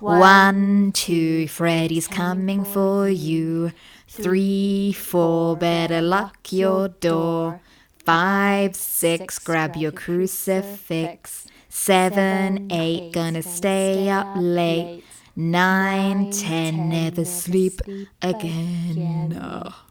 One, two, Freddy's coming for you. Three, four, better lock your door. Five, six, grab your crucifix. Seven, eight, gonna stay up late. Nine, ten, never sleep again. Oh.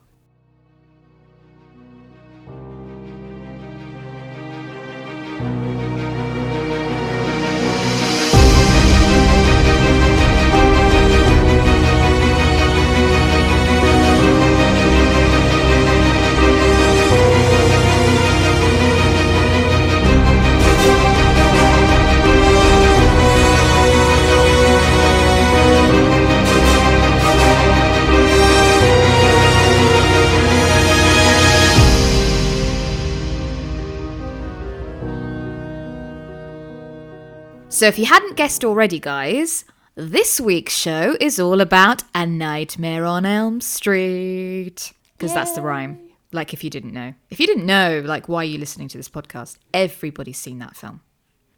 So, if you hadn't guessed already, guys, this week's show is all about A Nightmare on Elm Street. Because that's the rhyme. Like, if you didn't know. If you didn't know, like, why are you listening to this podcast? Everybody's seen that film.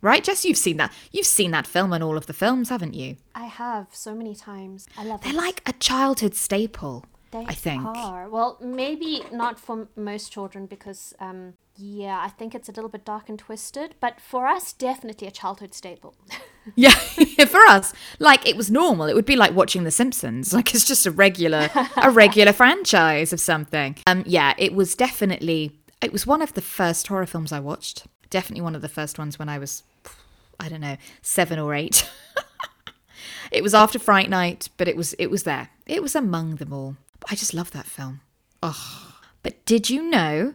Right, Jess? You've seen that. You've seen that film and all of the films, haven't you? I have so many times. I love that. They're it. like a childhood staple, They I think. are. Well, maybe not for m- most children because, um, yeah, I think it's a little bit dark and twisted. But for us, definitely a childhood staple. Yeah, for us, like it was normal. It would be like watching The Simpsons. Like it's just a regular, a regular franchise of something. Um, yeah, it was definitely. It was one of the first horror films I watched. Definitely one of the first ones when I was, I don't know, seven or eight. it was after Fright Night, but it was it was there. It was among them all. I just love that film. Oh, but did you know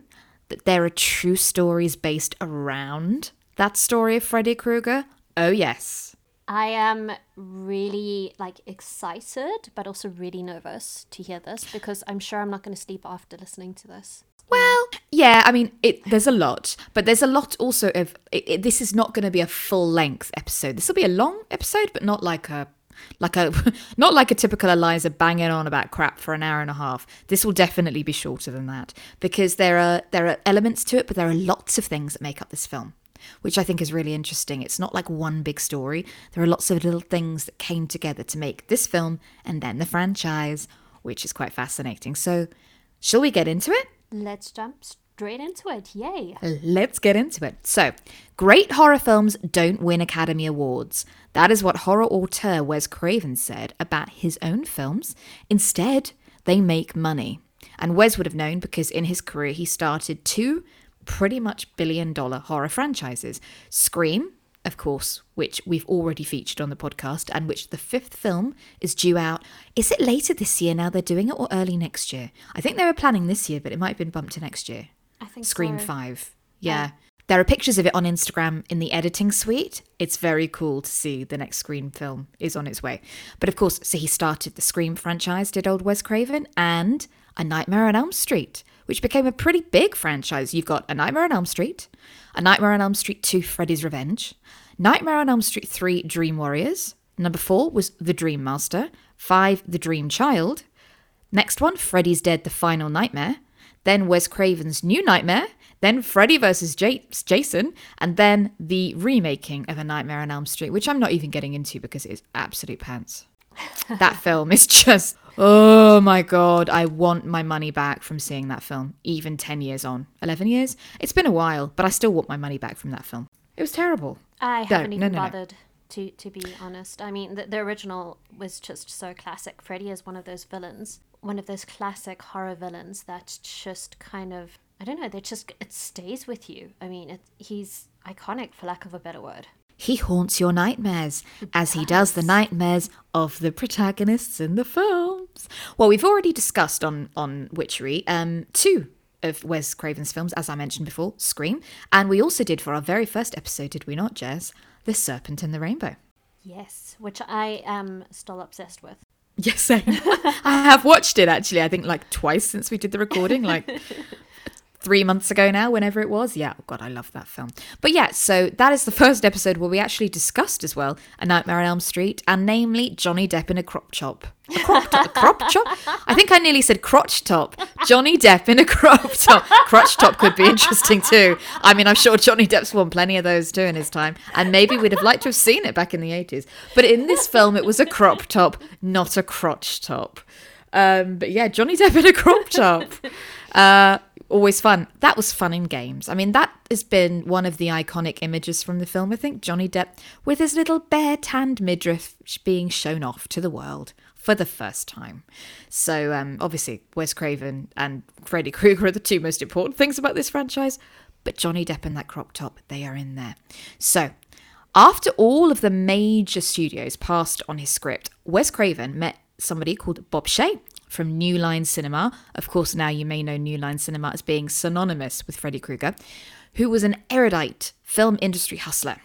that there are true stories based around that story of Freddy Krueger? Oh yes. I am really like excited, but also really nervous to hear this because I'm sure I'm not going to sleep after listening to this. Well, yeah, I mean, it, there's a lot, but there's a lot also of. It, it- this is not going to be a full length episode. This will be a long episode, but not like a, like a, not like a typical Eliza banging on about crap for an hour and a half. This will definitely be shorter than that because there are there are elements to it, but there are lots of things that make up this film, which I think is really interesting. It's not like one big story. There are lots of little things that came together to make this film and then the franchise, which is quite fascinating. So, shall we get into it? Let's jump straight into it. Yay. Let's get into it. So, great horror films don't win Academy Awards. That is what horror auteur Wes Craven said about his own films. Instead, they make money. And Wes would have known because in his career he started two pretty much billion dollar horror franchises Scream, of course, which we've already featured on the podcast, and which the fifth film is due out. Is it later this year now they're doing it or early next year? I think they were planning this year, but it might have been bumped to next year. I think Scream so. 5. Yeah. There are pictures of it on Instagram in the editing suite. It's very cool to see the next Scream film is on its way. But of course, so he started the Scream franchise, did old Wes Craven, and A Nightmare on Elm Street, which became a pretty big franchise. You've got A Nightmare on Elm Street, A Nightmare on Elm Street 2, Freddy's Revenge, Nightmare on Elm Street 3, Dream Warriors. Number 4 was The Dream Master, 5, The Dream Child, Next one, Freddy's Dead: The Final Nightmare. Then Wes Craven's New Nightmare. Then Freddy vs. J- Jason, and then the remaking of A Nightmare on Elm Street, which I'm not even getting into because it is absolute pants. that film is just oh my god! I want my money back from seeing that film, even ten years on, eleven years. It's been a while, but I still want my money back from that film. It was terrible. I haven't no, even no, no. bothered to to be honest. I mean, the, the original was just so classic. Freddy is one of those villains, one of those classic horror villains that's just kind of I don't know. They just it stays with you. I mean, it, he's iconic for lack of a better word. He haunts your nightmares, as he does the nightmares of the protagonists in the films. Well, we've already discussed on on Witchery um, two of Wes Craven's films, as I mentioned before, Scream, and we also did for our very first episode, did we not, Jess? The Serpent and the Rainbow. Yes, which I am still obsessed with. Yes. I have watched it actually. I think like twice since we did the recording, like three months ago now, whenever it was. Yeah, oh God, I love that film. But yeah, so that is the first episode where we actually discussed as well A Nightmare on Elm Street, and namely Johnny Depp in a crop chop. A crop, top, a crop chop? I think I nearly said crotch top. Johnny Depp in a crop top. Crotch top could be interesting too. I mean, I'm sure Johnny Depp's won plenty of those too in his time, and maybe we'd have liked to have seen it back in the 80s. But in this film, it was a crop top, not a crotch top. Um, but yeah, Johnny Depp in a crop top. Uh, always fun. That was fun in games. I mean, that has been one of the iconic images from the film. I think Johnny Depp with his little bare tanned midriff being shown off to the world for the first time. So, um, obviously, Wes Craven and Freddy Krueger are the two most important things about this franchise. But Johnny Depp and that crop top, they are in there. So, after all of the major studios passed on his script, Wes Craven met somebody called Bob Shaye from New Line Cinema. Of course, now you may know New Line Cinema as being synonymous with Freddy Krueger, who was an erudite film industry hustler.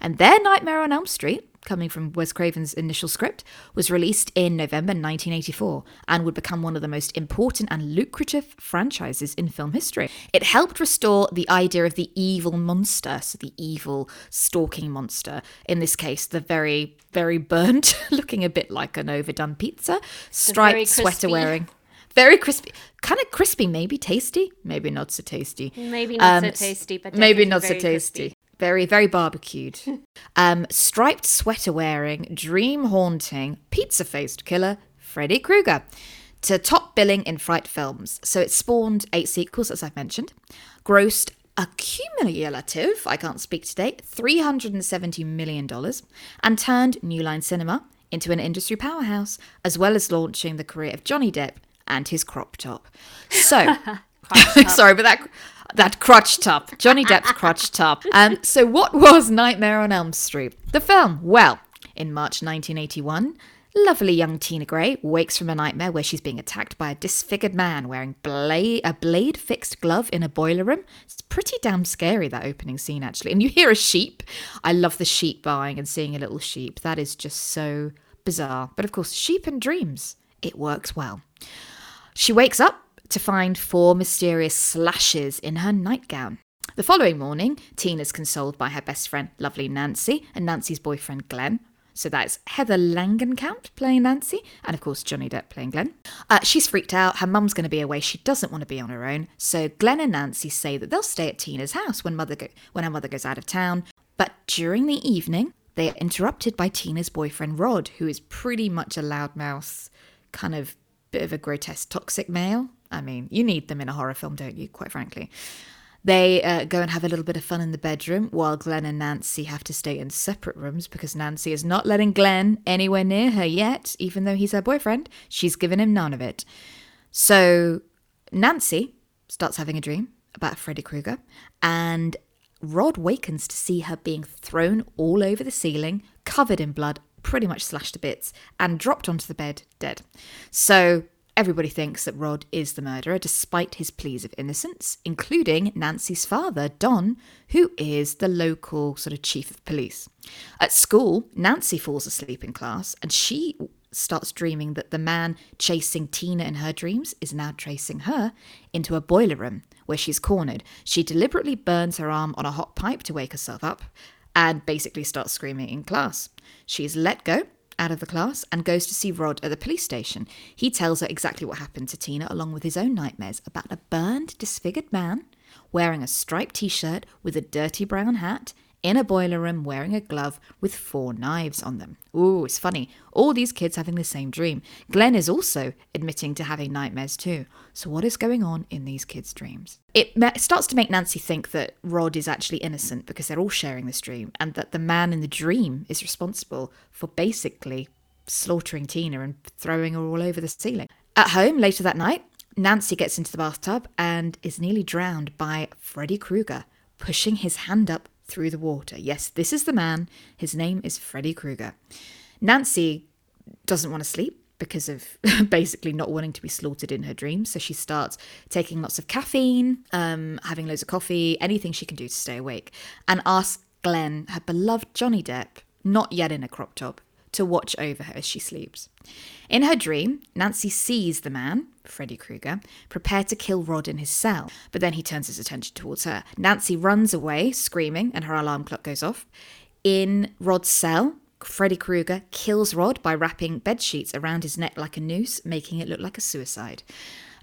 And their Nightmare on Elm Street coming from Wes Craven's initial script, was released in November 1984 and would become one of the most important and lucrative franchises in film history. It helped restore the idea of the evil monster, so the evil stalking monster, in this case, the very, very burnt, looking a bit like an overdone pizza, striped sweater wearing. Very crispy, kind of crispy, maybe tasty, maybe not so tasty. Maybe not um, so tasty, but maybe not so tasty. Crispy very very barbecued. Um striped sweater wearing dream haunting pizza faced killer freddy krueger. To top billing in fright films. So it spawned eight sequels as i've mentioned. Grossed a cumulative i can't speak today 370 million dollars and turned new line cinema into an industry powerhouse as well as launching the career of johnny depp and his crop top. So sorry but that that crotch top, Johnny Depp's crotch top. Um, so, what was Nightmare on Elm Street? The film. Well, in March 1981, lovely young Tina Gray wakes from a nightmare where she's being attacked by a disfigured man wearing blade, a blade fixed glove in a boiler room. It's pretty damn scary, that opening scene, actually. And you hear a sheep. I love the sheep buying and seeing a little sheep. That is just so bizarre. But of course, sheep and dreams, it works well. She wakes up to find four mysterious slashes in her nightgown. The following morning, Tina's consoled by her best friend, lovely Nancy, and Nancy's boyfriend, Glenn. So that's Heather Langenkamp playing Nancy, and of course Johnny Depp playing Glenn. Uh, she's freaked out. Her mum's going to be away. She doesn't want to be on her own. So Glenn and Nancy say that they'll stay at Tina's house when mother go- when her mother goes out of town. But during the evening, they are interrupted by Tina's boyfriend Rod, who is pretty much a loudmouth, kind of bit of a grotesque, toxic male. I mean, you need them in a horror film, don't you, quite frankly? They uh, go and have a little bit of fun in the bedroom while Glenn and Nancy have to stay in separate rooms because Nancy is not letting Glenn anywhere near her yet, even though he's her boyfriend. She's given him none of it. So Nancy starts having a dream about Freddy Krueger, and Rod wakens to see her being thrown all over the ceiling, covered in blood, pretty much slashed to bits, and dropped onto the bed dead. So Everybody thinks that Rod is the murderer, despite his pleas of innocence, including Nancy's father, Don, who is the local sort of chief of police. At school, Nancy falls asleep in class and she starts dreaming that the man chasing Tina in her dreams is now tracing her into a boiler room where she's cornered. She deliberately burns her arm on a hot pipe to wake herself up and basically starts screaming in class. She is let go out of the class and goes to see Rod at the police station. He tells her exactly what happened to Tina, along with his own nightmares about a burned, disfigured man wearing a striped t shirt with a dirty brown hat in a boiler room wearing a glove with four knives on them. Ooh, it's funny. All these kids having the same dream. Glenn is also admitting to having nightmares too. So, what is going on in these kids' dreams? It starts to make Nancy think that Rod is actually innocent because they're all sharing this dream, and that the man in the dream is responsible for basically slaughtering Tina and throwing her all over the ceiling. At home later that night, Nancy gets into the bathtub and is nearly drowned by Freddy Krueger, pushing his hand up through the water. Yes, this is the man. His name is Freddy Krueger. Nancy doesn't want to sleep because of basically not wanting to be slaughtered in her dreams. So she starts taking lots of caffeine, um, having loads of coffee, anything she can do to stay awake, and asks Glenn, her beloved Johnny Depp, not yet in a crop top, to watch over her as she sleeps. In her dream, Nancy sees the man, Freddy Krueger, prepare to kill Rod in his cell, but then he turns his attention towards her. Nancy runs away, screaming, and her alarm clock goes off. In Rod's cell, Freddy Krueger kills Rod by wrapping bed sheets around his neck like a noose, making it look like a suicide.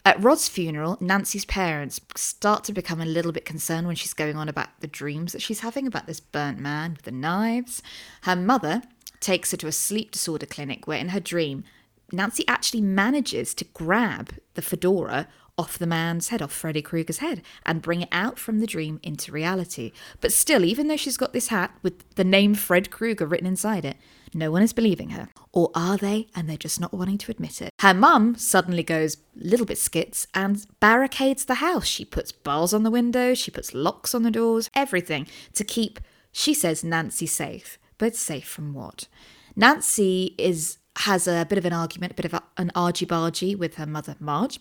At Rod's funeral, Nancy's parents start to become a little bit concerned when she's going on about the dreams that she's having about this burnt man with the knives. Her mother takes her to a sleep disorder clinic where, in her dream, Nancy actually manages to grab the fedora off the man's head, off Freddy Krueger's head, and bring it out from the dream into reality. But still, even though she's got this hat with the name Fred Krueger written inside it, no one is believing her. Or are they, and they're just not wanting to admit it? Her mum suddenly goes a little bit skits and barricades the house. She puts bars on the windows, she puts locks on the doors, everything to keep, she says, Nancy safe. But safe from what? Nancy is has a bit of an argument, a bit of a, an argy-bargy with her mother, Marge,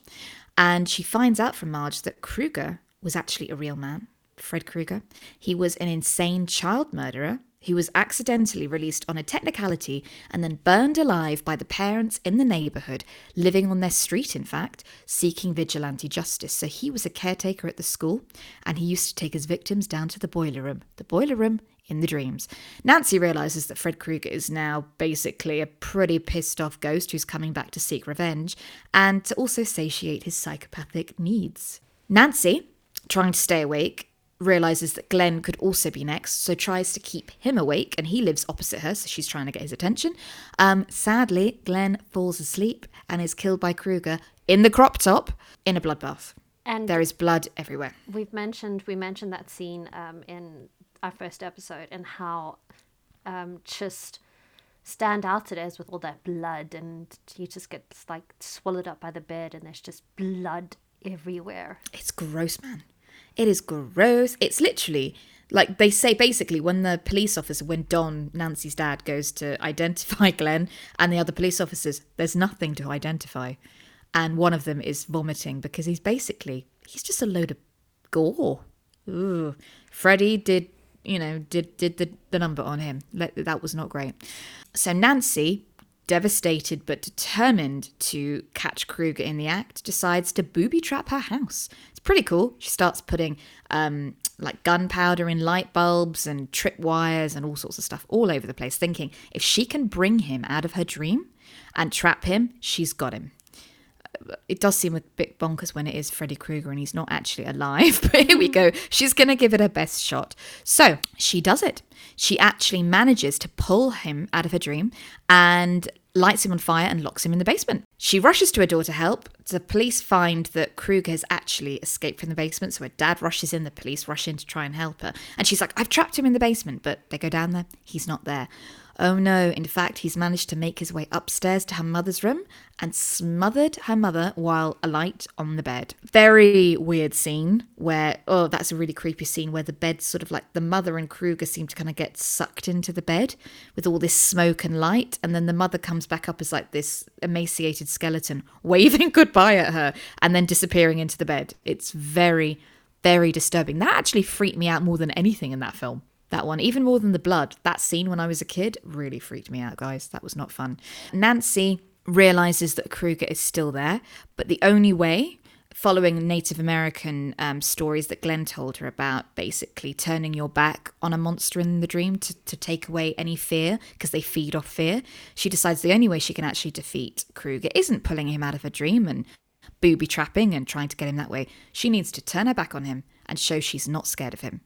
and she finds out from Marge that Krueger was actually a real man, Fred Krueger. He was an insane child murderer who was accidentally released on a technicality and then burned alive by the parents in the neighbourhood, living on their street, in fact, seeking vigilante justice. So he was a caretaker at the school and he used to take his victims down to the boiler room. The boiler room in the dreams. Nancy realizes that Fred Krueger is now basically a pretty pissed off ghost who's coming back to seek revenge and to also satiate his psychopathic needs. Nancy, trying to stay awake, realizes that Glenn could also be next, so tries to keep him awake, and he lives opposite her, so she's trying to get his attention. Um, sadly, Glenn falls asleep and is killed by Krueger in the crop top in a bloodbath. And There is blood everywhere. we've mentioned we mentioned that scene um, in our first episode and how um, just stand out it is with all that blood and you just get like swallowed up by the bed and there's just blood everywhere. It's gross, man. It is gross. It's literally like they say basically when the police officer, when Don, Nancy's dad, goes to identify Glenn and the other police officers, there's nothing to identify. And one of them is vomiting because he's basically, he's just a load of gore. Ooh. Freddy did, you know, did did the, the number on him. That was not great. So Nancy devastated but determined to catch Krueger in the act, decides to booby trap her house. It's pretty cool. She starts putting um, like gunpowder in light bulbs and trip wires and all sorts of stuff all over the place, thinking if she can bring him out of her dream and trap him, she's got him it does seem a bit bonkers when it is Freddy Krueger and he's not actually alive. But here we go. Mm. She's going to give it her best shot. So she does it. She actually manages to pull him out of her dream and lights him on fire and locks him in the basement. She rushes to her door to help. The police find that Krueger has actually escaped from the basement. So her dad rushes in, the police rush in to try and help her. And she's like, I've trapped him in the basement. But they go down there, he's not there. Oh no, in fact, he's managed to make his way upstairs to her mother's room and smothered her mother while alight on the bed. Very weird scene where, oh, that's a really creepy scene where the bed sort of like the mother and Krueger seem to kind of get sucked into the bed with all this smoke and light. And then the mother comes back up as like this emaciated skeleton waving goodbye at her and then disappearing into the bed. It's very, very disturbing. That actually freaked me out more than anything in that film. That one, even more than the blood. That scene when I was a kid really freaked me out, guys. That was not fun. Nancy realizes that Krueger is still there, but the only way, following Native American um, stories that Glenn told her about, basically turning your back on a monster in the dream to, to take away any fear, because they feed off fear, she decides the only way she can actually defeat Krueger isn't pulling him out of her dream and booby trapping and trying to get him that way. She needs to turn her back on him and show she's not scared of him.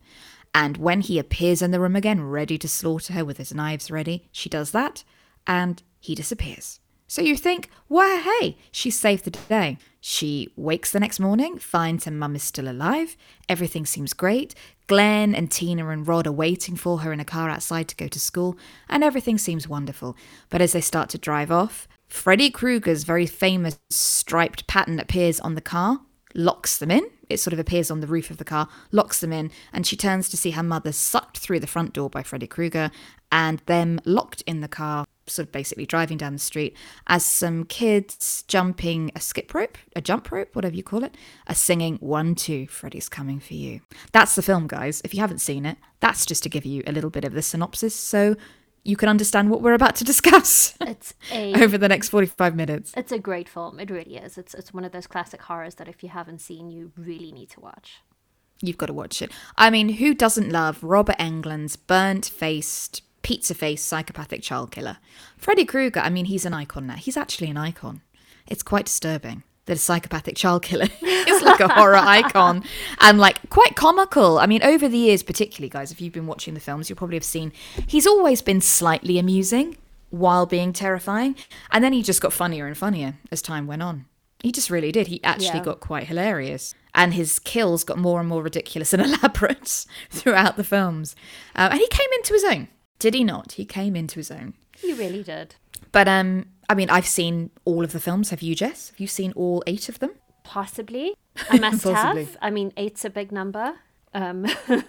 And when he appears in the room again, ready to slaughter her with his knives ready, she does that and he disappears. So you think, well, hey, she saved the day. She wakes the next morning, finds her mum is still alive, everything seems great. Glenn and Tina and Rod are waiting for her in a car outside to go to school, and everything seems wonderful. But as they start to drive off, Freddy Krueger's very famous striped pattern appears on the car, locks them in. It sort of appears on the roof of the car, locks them in, and she turns to see her mother sucked through the front door by Freddy Krueger and them locked in the car, sort of basically driving down the street as some kids jumping a skip rope, a jump rope, whatever you call it, are singing One, Two, Freddy's Coming for You. That's the film, guys. If you haven't seen it, that's just to give you a little bit of the synopsis. So you can understand what we're about to discuss It's a over the next 45 minutes. it's a great film. It really is. It's it's one of those classic horrors that if you haven't seen, you really need to watch. You've got to watch it. I mean, who doesn't love Robert Englund's burnt faced, pizza faced psychopathic child killer? Freddy Krueger, I mean, he's an icon now. He's actually an icon. It's quite disturbing that a psychopathic child killer is like a horror icon and like quite comical. I mean, over the years, particularly, guys, if you've been watching the films, you'll probably have seen he's always been slightly amusing while being terrifying. And then he just got funnier and funnier as time went on. He just really did. He actually Yeah. got quite hilarious. And his kills got more and more ridiculous and elaborate throughout the films. Uh, and he came into his own. Did he not? He came into his own. He really did. But um, I mean, I've seen all of the films. Have you, Jess? Have you seen all eight of them? Possibly. I must Possibly. have. I mean, eight's a big number. Um,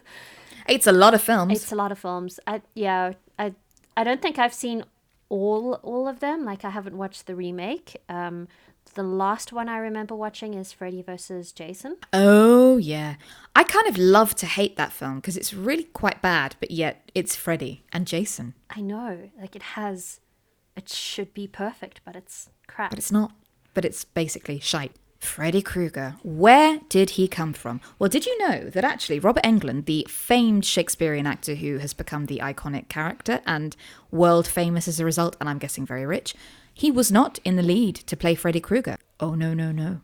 Eight's a lot of films. it's a lot of films. I yeah. I I don't think I've seen all all of them. Like I haven't watched the remake. Um, the last one I remember watching is Freddy versus Jason. Oh, yeah. I kind of love to hate that film because it's really quite bad, but yet it's Freddy and Jason. I know, like it has, it should be perfect, but it's crap. But it's not. But it's basically shite. Freddy Krueger. Where did he come from? Well, did you know that actually Robert Englund, the famed Shakespearean actor who has become the iconic character and world famous as a result, and I'm guessing very rich, he was not in the lead to play Freddy Krueger. Oh, no, no, no.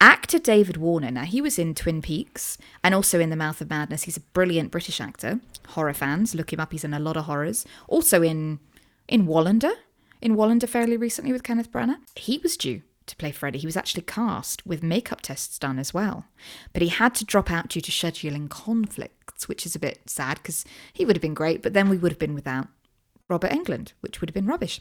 Actor David Warner, now he was in Twin Peaks and also in The Mouth of Madness. He's a brilliant British actor. Horror fans, look him up. He's in a lot of horrors. Also in in Wallander, in Wallander fairly recently with Kenneth Branagh. He was due to play Freddy. He was actually cast with makeup tests done as well. But he had to drop out due to scheduling conflicts, which is a bit sad because he would have been great, but then we would have been without Robert Englund, which would have been rubbish.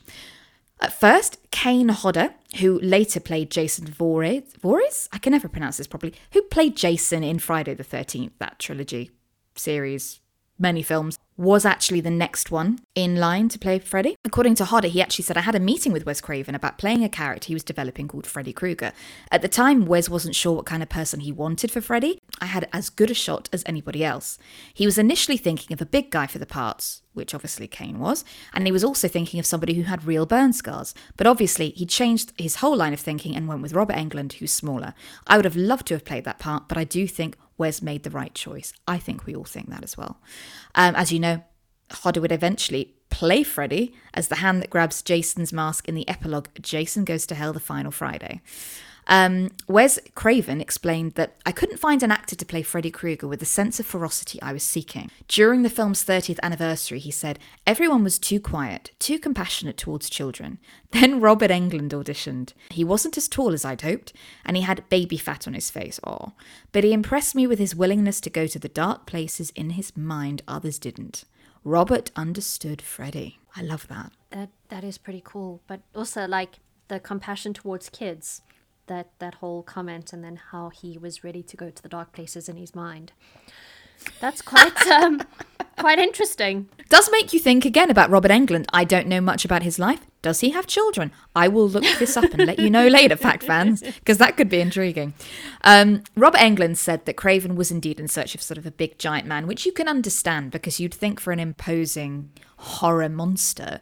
At first, Kane Hodder, who later played Jason Voorhees? I can never pronounce this properly, who played Jason in Friday the 13th, that trilogy series, many films, was actually the next one in line to play Freddy. According to Hodder, he actually said, I had a meeting with Wes Craven about playing a character he was developing called Freddy Krueger. At the time, Wes wasn't sure what kind of person he wanted for Freddy. I had as good a shot as anybody else. He was initially thinking of a big guy for the parts, which obviously Kane was, and he was also thinking of somebody who had real burn scars. But obviously, he changed his whole line of thinking and went with Robert Englund, who's smaller. I would have loved to have played that part, but I do think Wes made the right choice. I think we all think that as well. Um, as you know, Hodder would eventually play Freddy as the hand that grabs Jason's mask in the epilogue Jason Goes to Hell the Final Friday. Um, Wes Craven explained that I couldn't find an actor to play Freddy Krueger with the sense of ferocity I was seeking. During the film's 30th anniversary, he said, everyone was too quiet, too compassionate towards children. Then Robert Englund auditioned. He wasn't as tall as I'd hoped, and he had baby fat on his face, oh. But he impressed me with his willingness to go to the dark places in his mind others didn't. Robert understood Freddy. I love that. that that is pretty cool, but also like the compassion towards kids. That that whole comment, and then how he was ready to go to the dark places in his mind. That's quite um quite interesting. Does make you think again about Robert Englund. I don't know much about his life. Does he have children? I will look this up and let you know later, fact fans, because that could be intriguing. Um, Robert Englund said that Craven was indeed in search of sort of a big giant man, which you can understand because you'd think for an imposing horror monster,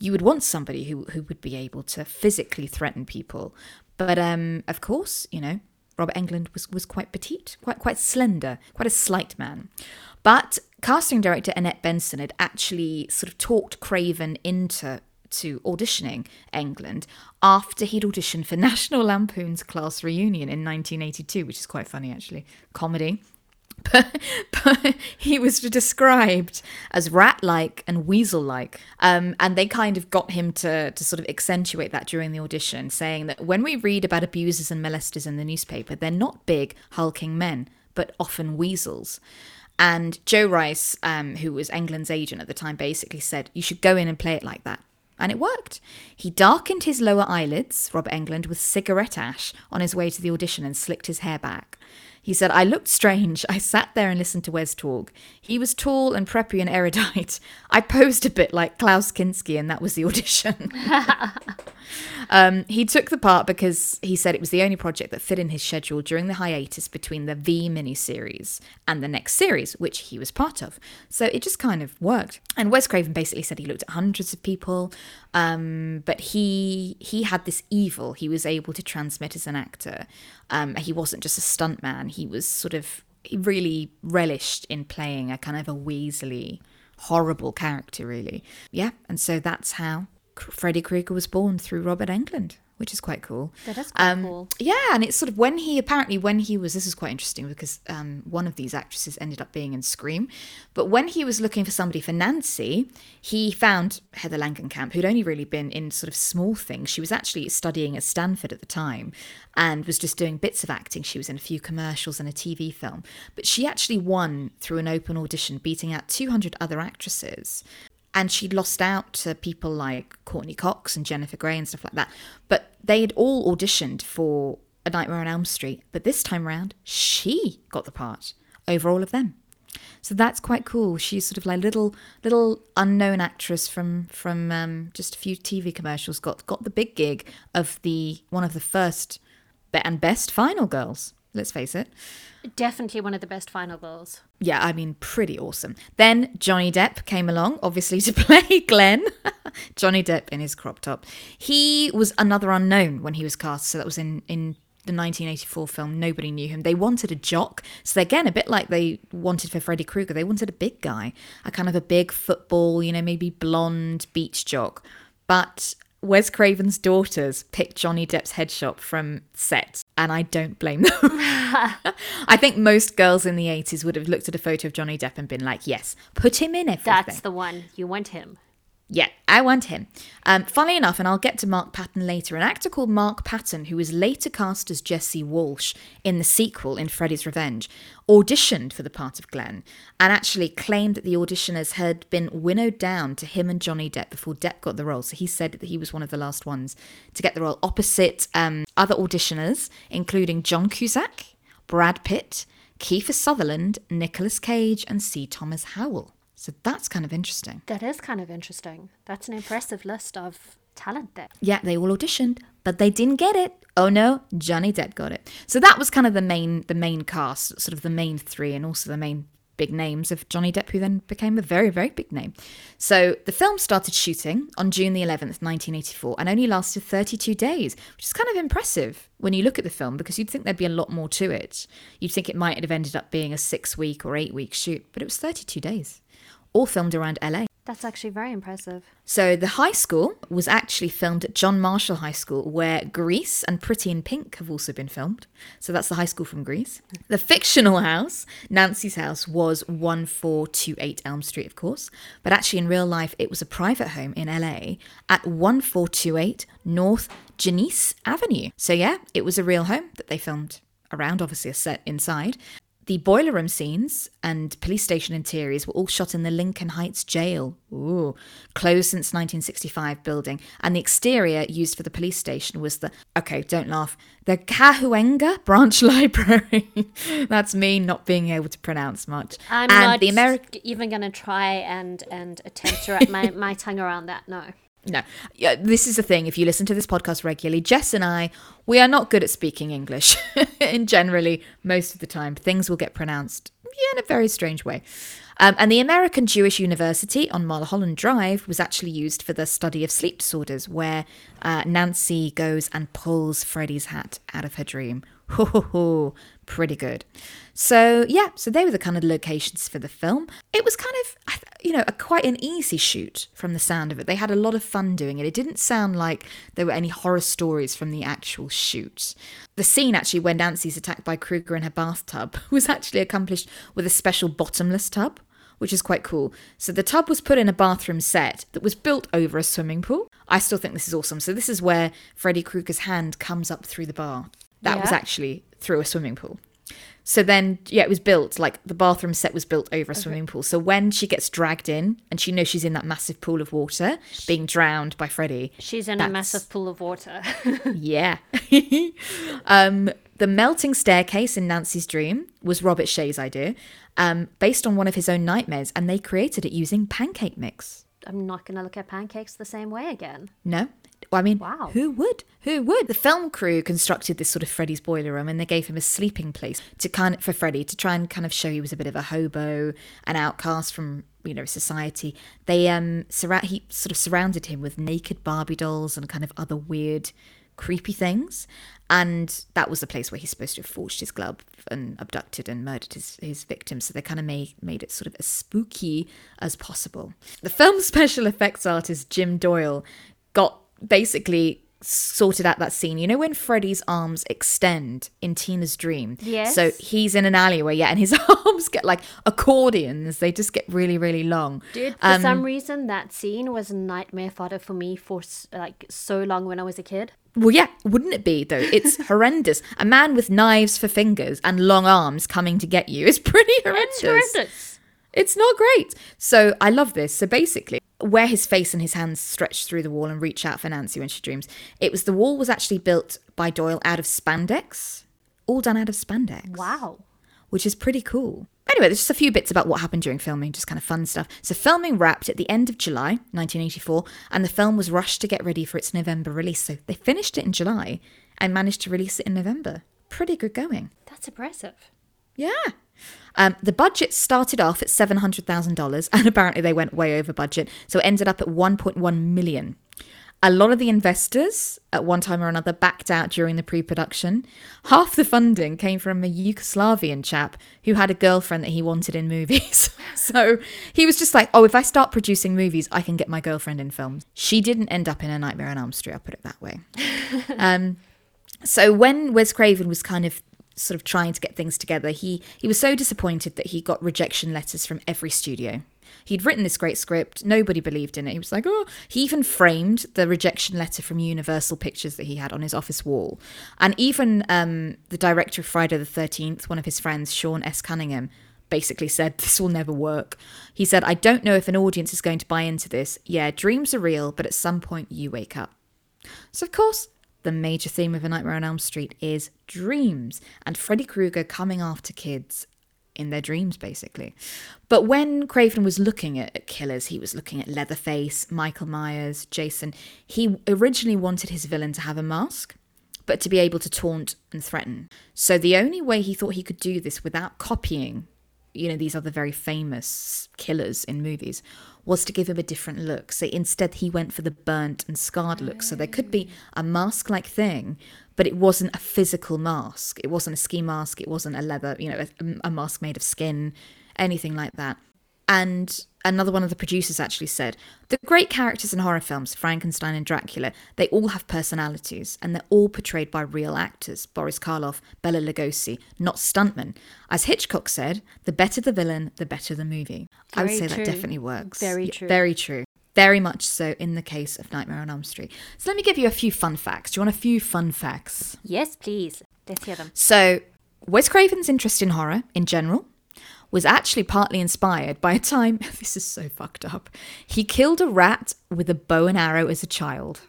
you would want somebody who, who would be able to physically threaten people. But um, of course, you know, Robert Englund was, was quite petite, quite quite slender, quite a slight man. But casting director Annette Benson had actually sort of talked Craven into to auditioning Englund after he'd auditioned for National Lampoon's Class Reunion in 1982, which is quite funny actually, comedy. But, he was described as rat-like and weasel-like, um, and they kind of got him to to sort of accentuate that during the audition, saying that when we read about abusers and molesters in the newspaper, they're not big hulking men, but often weasels. And Joe Rice, um, who was Englund's agent at the time, basically said you should go in and play it like that. And it worked. He darkened his lower eyelids, Robert England, with cigarette ash on his way to the audition and slicked his hair back. He said, I looked strange. I sat there and listened to Wes talk. He was tall and preppy and erudite. I posed a bit like Klaus Kinski, and that was the audition. um, he took the part because he said it was the only project that fit in his schedule during the hiatus between the V miniseries and the next series, which he was part of. So it just kind of worked. And Wes Craven basically said he looked at hundreds of people, um, but he he had this evil he was able to transmit as an actor. Um, he wasn't just a stuntman; he was sort of he really relished in playing a kind of a weaselly, horrible character, really. Yeah, and so that's how Freddy Krueger was born through Robert Englund, which is quite cool. That is quite Um, cool. Yeah, and it's sort of when he apparently when he was this is quite interesting because um, one of these actresses ended up being in Scream, but when he was looking for somebody for Nancy, he found Heather Langenkamp, who'd only really been in sort of small things. She was actually studying at Stanford at the time and was just doing bits of acting. She was in a few commercials and a TV film, but she actually won through an open audition, beating out 200 other actresses and she'd lost out to people like Courteney Cox and Jennifer Grey and stuff like that. But they had all auditioned for A Nightmare on Elm Street, but this time round, she got the part over all of them. So that's quite cool. She's sort of like little little unknown actress from from um, just a few TV commercials. Got got the big gig of the one of the first and best Final Girls. Let's face it. Definitely one of the best final girls. Yeah, I mean, pretty awesome. Then Johnny Depp came along, obviously, to play Glenn. Johnny Depp in his crop top. He was another unknown when he was cast, so that was in, in the 1984 film. Nobody knew him. They wanted a jock. So, again, a bit like they wanted for Freddy Krueger, they wanted a big guy, a kind of a big football, you know, maybe blonde beach jock. But Wes Craven's daughters picked Johnny Depp's headshot from set, and I don't blame them. I think most girls in the 80s would have looked at a photo of Johnny Depp and been like, yes, put him in everything. That's the one. You want him. Yeah, I want him. Um, funnily enough, and I'll get to Mark Patton later, an actor called Mark Patton, who was later cast as Jesse Walsh in the sequel in Freddy's Revenge, auditioned for the part of Glenn and actually claimed that the auditioners had been winnowed down to him and Johnny Depp before Depp got the role. So he said that he was one of the last ones to get the role opposite um, other auditioners, including John Cusack, Brad Pitt, Kiefer Sutherland, Nicolas Cage, and C. Thomas Howell. So that's kind of interesting. That is kind of interesting. That's an impressive list of talent there. Yeah, they all auditioned, but they didn't get it. Oh no, Johnny Depp got it. So that was kind of the main the main cast, sort of the main three, and also the main big names of Johnny Depp, who then became a very very big name. So the film started shooting on June the 11th, 1984, and only lasted 32 days, which is kind of impressive when you look at the film because you'd think there'd be a lot more to it. You'd think it might have ended up being a six week or eight week shoot, but it was 32 days, all filmed around LA. That's actually very impressive. So the high school was actually filmed at John Marshall High School, where Grease and Pretty in Pink have also been filmed. So that's the high school from Grease. The fictional house, Nancy's house, was 1428 Elm Street, of course, but actually in real life it was a private home in LA at 1428 North Janice Avenue. So yeah, it was a real home that they filmed around, obviously a set inside. The boiler room scenes and police station interiors were all shot in the Lincoln Heights jail. Ooh, closed since 1965 building. And the exterior used for the police station was the, okay, don't laugh, the Cahuenga Branch Library. That's me not being able to pronounce much. I'm and not the American. even going to try and, and attempt to wrap my, my tongue around that. No. No, yeah, this is the thing. If you listen to this podcast regularly, Jess and I, we are not good at speaking English. and generally, most of the time, things will get pronounced yeah, in a very strange way. Um, and the American Jewish University on Mulholland Drive was actually used for the study of sleep disorders, where uh, Nancy goes and pulls Freddy's hat out of her dream. Ho ho ho, pretty good. So yeah, so they were the kind of locations for the film. It was kind of, you know, a, quite an easy shoot from the sound of it. They had a lot of fun doing it. It didn't sound like there were any horror stories from the actual shoot. The scene actually when Nancy's attacked by Krueger in her bathtub was actually accomplished with a special bottomless tub which is quite cool. So the tub was put in a bathroom set that was built over a swimming pool. I still think this is awesome. So this is where Freddy Krueger's hand comes up through the bar. That was actually through a swimming pool. So then, yeah, it was built like the bathroom set was built over a swimming pool. So when she gets dragged in and she knows she's in that massive pool of water, being drowned by Freddy, She's in a massive pool of water. yeah. um, the melting staircase in Nancy's dream was Robert Shaye's idea, um, based on one of his own nightmares, and they created it using pancake mix. I'm not going to look at pancakes the same way again. No, Well, I mean, Wow. who would? Who would? The film crew constructed this sort of Freddy's boiler room and they gave him a sleeping place to kind of, for Freddy to try and kind of show he was a bit of a hobo, an outcast from, you know, society. They um he sort of surrounded him with naked Barbie dolls and kind of other weird creepy things. And that was the place where he's supposed to have forged his glove and abducted and murdered his, his victims. So they kind of made, made it sort of as spooky as possible. The film's special effects artist, Jim Doyle, got basically sorted out that scene. You know when Freddy's arms extend in Tina's dream? Yes. So he's in an alleyway, yeah, and his arms get like accordions. They just get really, really long. Dude, for um, some reason, that scene was a nightmare fodder for me for like so long when I was a kid. Well, yeah, wouldn't it be though? It's horrendous. A man with knives for fingers and long arms coming to get you is pretty horrendous. It's horrendous. It's not great. So I love this. So basically, where his face and his hands stretch through the wall and reach out for Nancy when she dreams, it was the wall was actually built by Doyle out of spandex, all done out of spandex Wow. which is pretty cool. Anyway, there's just a few bits about what happened during filming, just kind of fun stuff. So, filming wrapped at the end of July 1984, and the film was rushed to get ready for its November release. So, they finished it in July and managed to release it in November. Pretty good going. That's impressive. Yeah. Um, the budget started off at $700,000, and apparently they went way over budget. So, it ended up at 1.1 million. A lot of the investors, at one time or another, backed out during the pre production. Half the funding came from a Yugoslavian chap who had a girlfriend that he wanted in movies. so he was just like, oh, if I start producing movies, I can get my girlfriend in films. She didn't end up in A Nightmare on Elm Street, I'll put it that way. um, so when Wes Craven was kind of sort of trying to get things together, he he was so disappointed that he got rejection letters from every studio. He'd written this great script, nobody believed in it. He was like, oh, he even framed the rejection letter from Universal Pictures that he had on his office wall. And even um, the director of Friday the 13th, one of his friends, Sean S. Cunningham, basically said, This will never work. He said, I don't know if an audience is going to buy into this. Yeah, dreams are real, but at some point you wake up. So, of course, the major theme of A Nightmare on Elm Street is dreams and Freddy Krueger coming after kids in their dreams, basically. But when Craven was looking at, killers, he was looking at Leatherface, Michael Myers, Jason. He originally wanted his villain to have a mask, but to be able to taunt and threaten. So the only way he thought he could do this without copying you know these other very famous killers in movies was to give him a different look. So instead he went for the burnt and scarred look. So there could be a mask like thing but it wasn't a physical mask. It wasn't a ski mask. It wasn't a leather you know a, a mask made of skin anything like that and another one of the producers actually said the great characters in horror films frankenstein and dracula they all have personalities and they're all portrayed by real actors boris karloff bela lugosi not stuntmen as hitchcock said the better the villain the better the movie i would say true. that definitely works Very Yeah, true. very true very much so in the case of nightmare on elm street so let me give you a few fun facts do you want a few fun facts Yes, please. Let's hear them. so, Wes Craven's interest in horror in general was actually partly inspired by a time, this is so fucked up, he killed a rat with a bow and arrow as a child.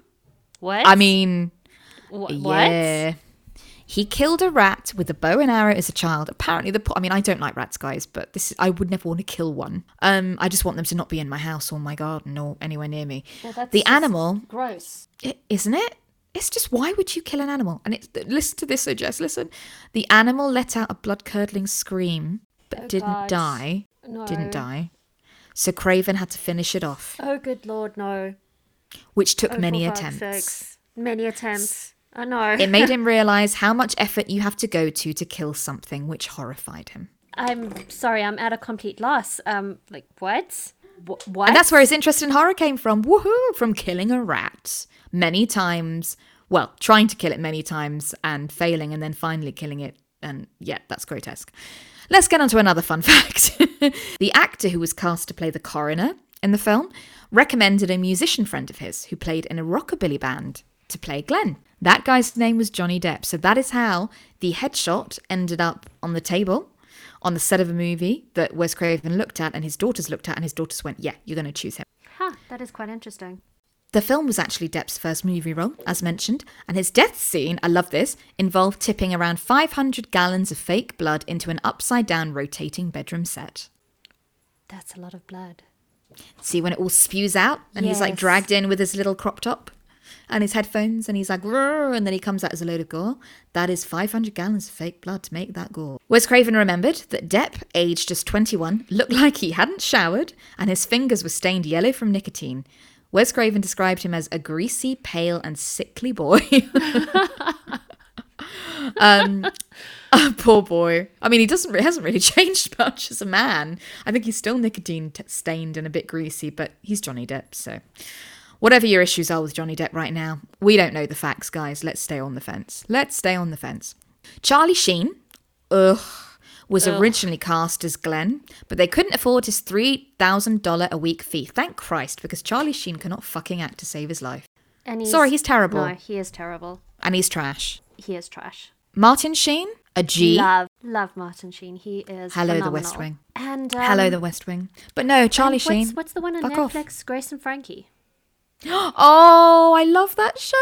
What? I mean, Wh- what? yeah. He killed a rat with a bow and arrow as a child. Apparently, the po- I mean, I don't like rats, guys, but this I would never want to kill one. Um, I just want them to not be in my house or my garden or anywhere near me. Well, that's the animal Gross. Isn't it? It's just why would you kill an animal? And it's listen to this, so Jess, listen. The animal let out a blood curdling scream, but Oh, didn't God. die. No. Didn't die. So Craven had to finish it off, Oh, good lord, no. which took Oh, many attempts. sakes. Many attempts. I know. It made him realize how much effort you have to go to to kill something, which horrified him. I'm sorry, I'm at a complete loss. Um, like what? Wh- What? And that's where his interest in horror came from. Woohoo! From killing a rat many times. Well, trying to kill it many times and failing, and then finally killing it. And yeah, that's grotesque. Let's get on to another fun fact. the actor who was cast to play the coroner in the film recommended a musician friend of his who played in a rockabilly band to play Glenn. That guy's name was Johnny Depp. So that is how the headshot ended up on the table on the set of a movie that Wes Craven looked at and his daughters looked at, and his daughters went, Yeah, you're going to choose him. Huh, that is quite interesting. The film was actually Depp's first movie role, as mentioned, and his death scene, I love this, involved tipping around 500 gallons of fake blood into an upside down rotating bedroom set. That's a lot of blood. See when it all spews out and he's like Yes. dragged in with his little crop top? and his headphones, and he's like, and then he comes out as a load of gore. That is 500 gallons of fake blood to make that gore. Wes Craven remembered that Depp, aged just 21, looked like he hadn't showered, and his fingers were stained yellow from nicotine. Wes Craven described him as a greasy, pale, and sickly boy. um, poor boy. I mean, he doesn't he hasn't really changed much as a man. I think he's still nicotine t- stained and a bit greasy, but he's Johnny Depp, so whatever your issues are with Johnny Depp right now, we don't know the facts, guys. Let's stay on the fence. Let's stay on the fence. Charlie Sheen, ugh, was Ugh. originally cast as Glenn, but they couldn't afford his $3,000 a week fee. Thank Christ, because Charlie Sheen cannot fucking act to save his life. And he's, Sorry, he's terrible. No, he is terrible. And he's trash. He is trash. Martin Sheen, a G. Love, love Martin Sheen. He is Hello, The. West Wing. And um, Hello, The West Wing. But no, Charlie and Sheen. What's, what's the one on fuck off. Netflix? Grace and Frankie. Oh, I love that show.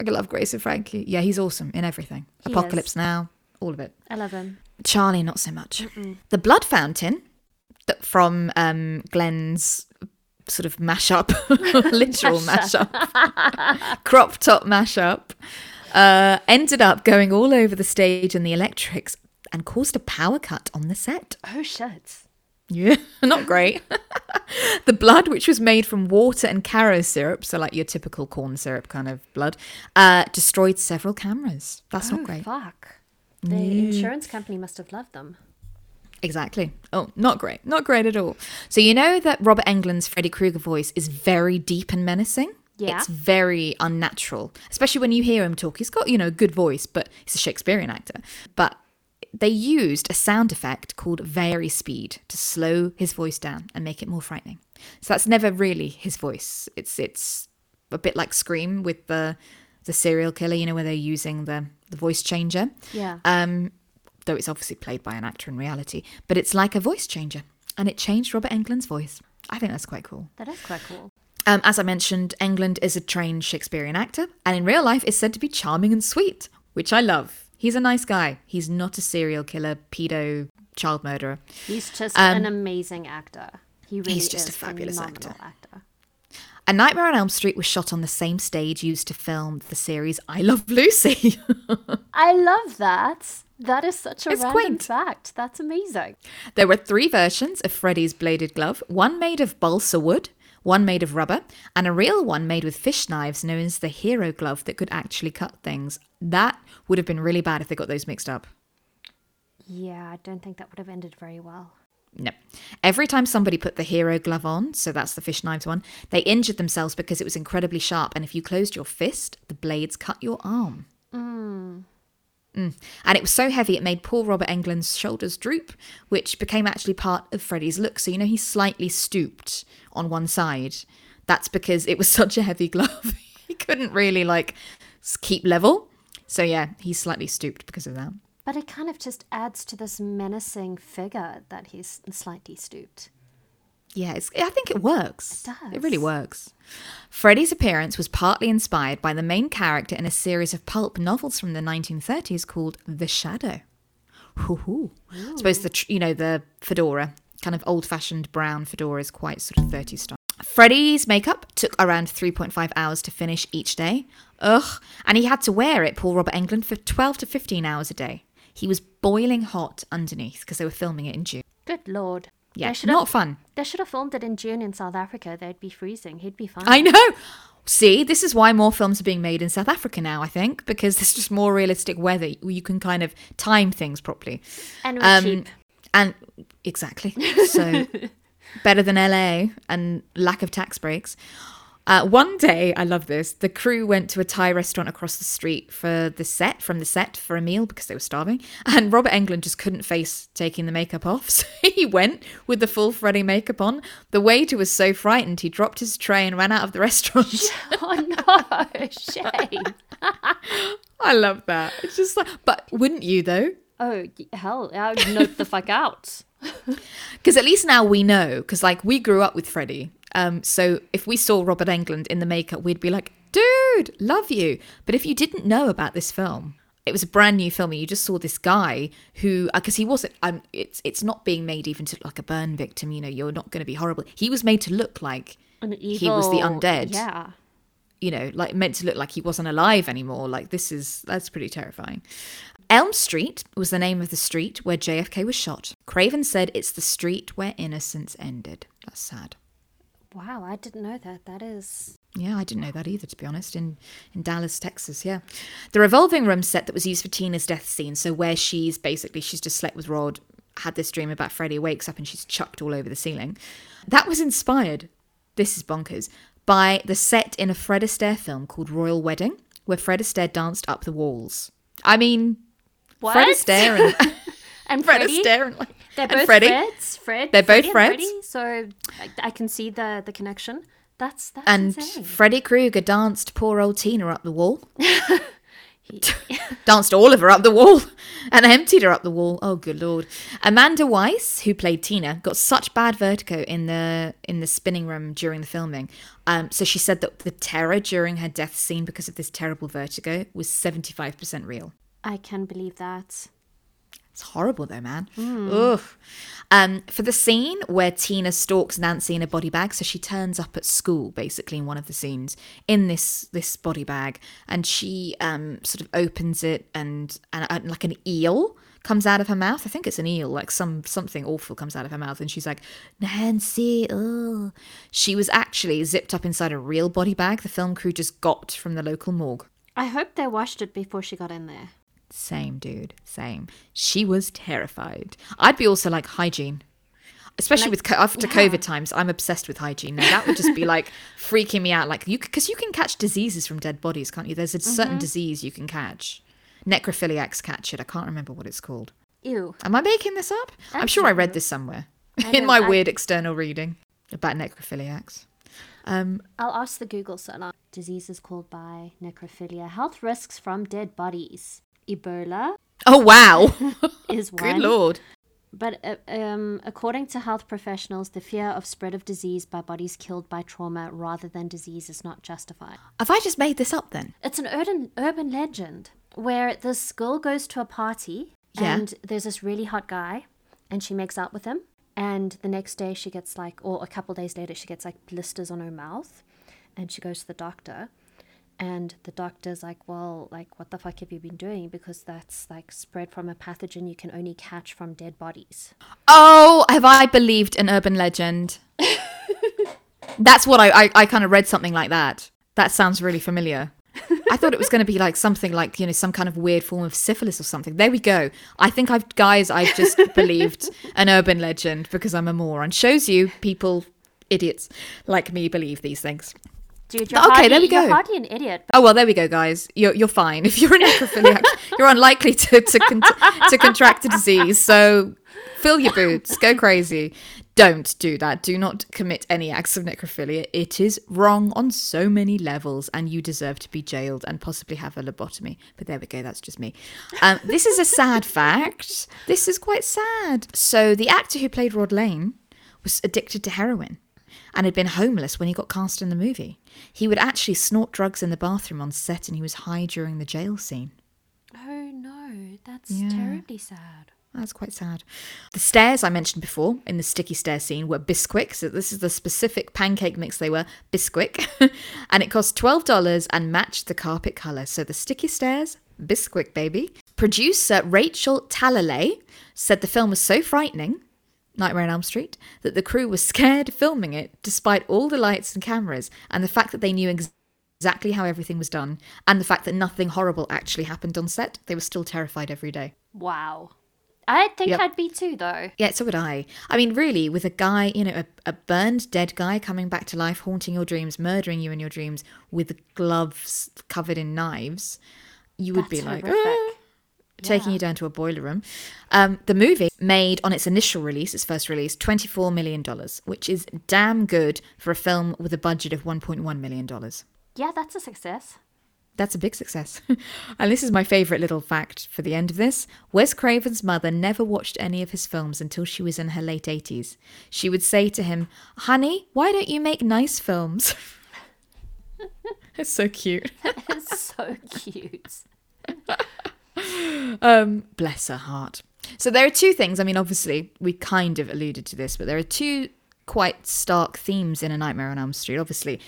I love Grace and Frankie. Yeah, he's awesome in everything. He Apocalypse is. Now, all of it. I love him. Charlie, not so much. The Blood Fountain that from um, Glenn's sort of mashup, literal mashup, crop top mashup, uh, ended up going all over the stage and the electrics and caused a power cut on the set. Oh shit. Yeah, not great. the blood, which was made from water and Karo syrup, so like your typical corn syrup kind of blood, uh, destroyed several cameras. That's oh not great. fuck. The insurance company must have loved them. Exactly. Oh, not great. Not great at all. So you know that Robert Englund's Freddy Krueger voice is very deep and menacing? Yeah. It's very unnatural, especially when you hear him talk. He's got, you know, a good voice, but he's a Shakespearean actor. But they used a sound effect called vari speed to slow his voice down and make it more frightening. So that's never really his voice. It's it's a bit like Scream with the the serial killer, you know, where they're using the the voice changer Yeah. um, though it's obviously played by an actor in reality. But it's like a voice changer, and it changed Robert Englund's voice. I think that's quite cool. that is quite cool. Um, as I mentioned, Englund is a trained Shakespearean actor, and in real life is said to be charming and sweet, which I love. He's a nice guy. He's not a serial killer, pedo, child murderer. He's just Um, an amazing actor. He really he's just a is fabulous phenomenal actor. actor. A Nightmare on Elm Street was shot on the same stage used to film the series I Love Lucy. I love that. That is such a It's random quaint. fact. That's amazing. There were three versions of Freddy's bladed glove one made of balsa wood, one made of rubber, and a real one made with fish knives known as the hero glove that could actually cut things. That would have been really bad if they got those mixed up. Yeah, I don't think that would have ended very well. No. Every time somebody put the hero glove on, so that's the fish knives one, they injured themselves because it was incredibly sharp, and if you closed your fist, the blades cut your arm. Mm. And it was so heavy it made poor Robert Englund's shoulders droop, which became actually part of Freddy's look. So you know he's slightly stooped on one side. That's because it was such a heavy glove. he couldn't really like keep level. So yeah, he's slightly stooped because of that. But it kind of just adds to this menacing figure that he's slightly stooped. Yeah, it's, I think it works. It does. It really works. Freddy's appearance was partly inspired by the main character in a series of pulp novels from the 1930s called The Shadow. Hoo-hoo. I suppose the you know the fedora, kind of old-fashioned brown fedora, is quite sort of 30s style. Freddy's makeup took around 3.5 hours to finish each day. Ugh, and he had to wear it, Paul Robert Englund, for 12 to 15 hours a day. He was boiling hot underneath because they were filming it in June. Good lord. Yeah, not fun. They should have filmed it in June in South Africa. They'd be freezing. He'd be fine. I know. See, this is why more films are being made in South Africa now, I think, because there's just more realistic weather. You can kind of time things properly. And we're Um, cheap. And exactly. So better than LA and lack of tax breaks. Uh, one day, I love this. The crew went to a Thai restaurant across the street for the set, from the set for a meal because they were starving. And Robert Englund just couldn't face taking the makeup off. So he went with the full Freddy makeup on. The waiter was so frightened, he dropped his tray and ran out of the restaurant. oh no, shame. I love that. It's just like, but wouldn't you though? Oh hell, I'd note the fuck out. Because at least now we know. Because like we grew up with Freddy. Um, so if we saw Robert Englund in the makeup, we'd be like, dude, love you. But if you didn't know about this film, it was a brand new film, and you just saw this guy who, because he wasn't, um, it's it's not being made even to look like a burn victim. You know, you're not going to be horrible. He was made to look like evil. He was the undead. Yeah. you know, like meant to look like he wasn't alive anymore. Like this is that's pretty terrifying. Elm Street was the name of the street where JFK was shot. Craven said it's the street where innocence ended. That's sad. Wow, I didn't know that. That is. Yeah, I didn't know that either, to be honest. In in Dallas, Texas, yeah, the revolving room set that was used for Tina's death scene. So where she's basically she's just slept with Rod, had this dream about Freddy, wakes up and she's chucked all over the ceiling. That was inspired. This is bonkers by the set in a Fred Astaire film called Royal Wedding, where Fred Astaire danced up the walls. I mean, What? Fred Astaire and, and Fred? Astaire and, like, They're both Freddie. Freds. Fred. They're both Freds. Freddie, so I, I can see the the connection. That's that's And insane. Freddy Krueger danced poor old Tina up the wall. danced all of her up the wall and emptied her up the wall. Oh, good lord! Amanda Weiss, who played Tina, got such bad vertigo in the in the spinning room during the filming. Um, so she said that the terror during her death scene because of this terrible vertigo was seventy five percent real. I can believe that. It's horrible though, man. Ugh. Um, for the scene where Tina stalks Nancy in a body bag, so she turns up at school basically in one of the scenes in this this body bag, and she um sort of opens it and and, and like an eel comes out of her mouth. I think it's an eel, like some something awful comes out of her mouth, and she's like, Nancy, oh. She was actually zipped up inside a real body bag the film crew just got from the local morgue. I hope they washed it before she got in there. Same, dude. Same. She was terrified. I'd be also like hygiene. Especially with co- after COVID times, I'm obsessed with hygiene. Now that would just be like freaking me out. Like you, because you can catch diseases from dead bodies, can't you? There's a certain disease you can catch. Necrophiliacs catch it. I can't remember what it's called. Ew. Am I making this up? I'm sure I read this somewhere in my I- weird external reading about necrophiliacs. Um, I'll ask the Google search. Diseases called by necrophilia. Health risks from dead bodies. Ebola oh wow! is Good lord. But uh, um, according to health professionals, the fear of spread of disease by bodies killed by trauma rather than disease is not justified. Have I just made this up then? It's an urban urban legend where this girl goes to a party Yeah. and there's this really hot guy and she makes out with him and the next day she gets like or a couple days later she gets like blisters on her mouth and she goes to the doctor and the doctor's like well like what the fuck have you been doing because that's like spread from a pathogen you can only catch from dead bodies Oh, have I believed an urban legend? That's what I, I, I kind of read something like that. That sounds really familiar. I thought it was going to be like something like, you know, some kind of weird form of syphilis or something. There we go. I think I've, guys, I've just believed an urban legend because I'm a moron. Shows you people, idiots like me, believe these things. Dude you're Okay, hardly, there we go. you're hardly an idiot Oh well, there we go, guys. You're you're fine. If you're a necrophiliac, you're unlikely to to, con- to contract a disease. So fill your boots, go crazy. Don't do that. Do not commit any acts of necrophilia. It is wrong on so many levels, and you deserve to be jailed and possibly have a lobotomy. But there we go. That's just me. Um, this is a sad fact. This is quite sad. So the actor who played Rod Lane was addicted to heroin and had been homeless when he got cast in the movie. He would actually snort drugs in the bathroom on set and he was high during the jail scene. oh no that's Yeah. terribly sad That's quite sad. The stairs I mentioned before in the sticky stair scene were Bisquick. So this is the specific pancake mix they were, Bisquick. and it cost $12 and matched the carpet colour. So the sticky stairs, Bisquick, baby. Producer Rachel Talalay said the film was so frightening, Nightmare on Elm Street, that the crew was scared filming it despite all the lights and cameras and the fact that they knew ex- exactly how everything was done and the fact that nothing horrible actually happened on set. They were still terrified every day. wow i think Yep. i'd be too though Yeah, so would I. I mean, really, with a guy, you know, a, a burned dead guy coming back to life, haunting your dreams, murdering you in your dreams with gloves covered in knives, you would be That's like, "Ah," taking you down to a boiler room. Um, the movie made on its initial release, its first release, $24 million, which is damn good for a film with a budget of $1.1 million. Yeah, that's a success. That's a big success. and this is my favourite little fact for the end of this. Wes Craven's mother never watched any of his films until she was in her late 80s. She would say to him, Honey, why don't you make nice films? it's so cute. It's so cute. Um, bless her heart. So there are two things. I mean, obviously, we kind of alluded to this, but there are two quite stark themes in A Nightmare on Elm Street. Obviously,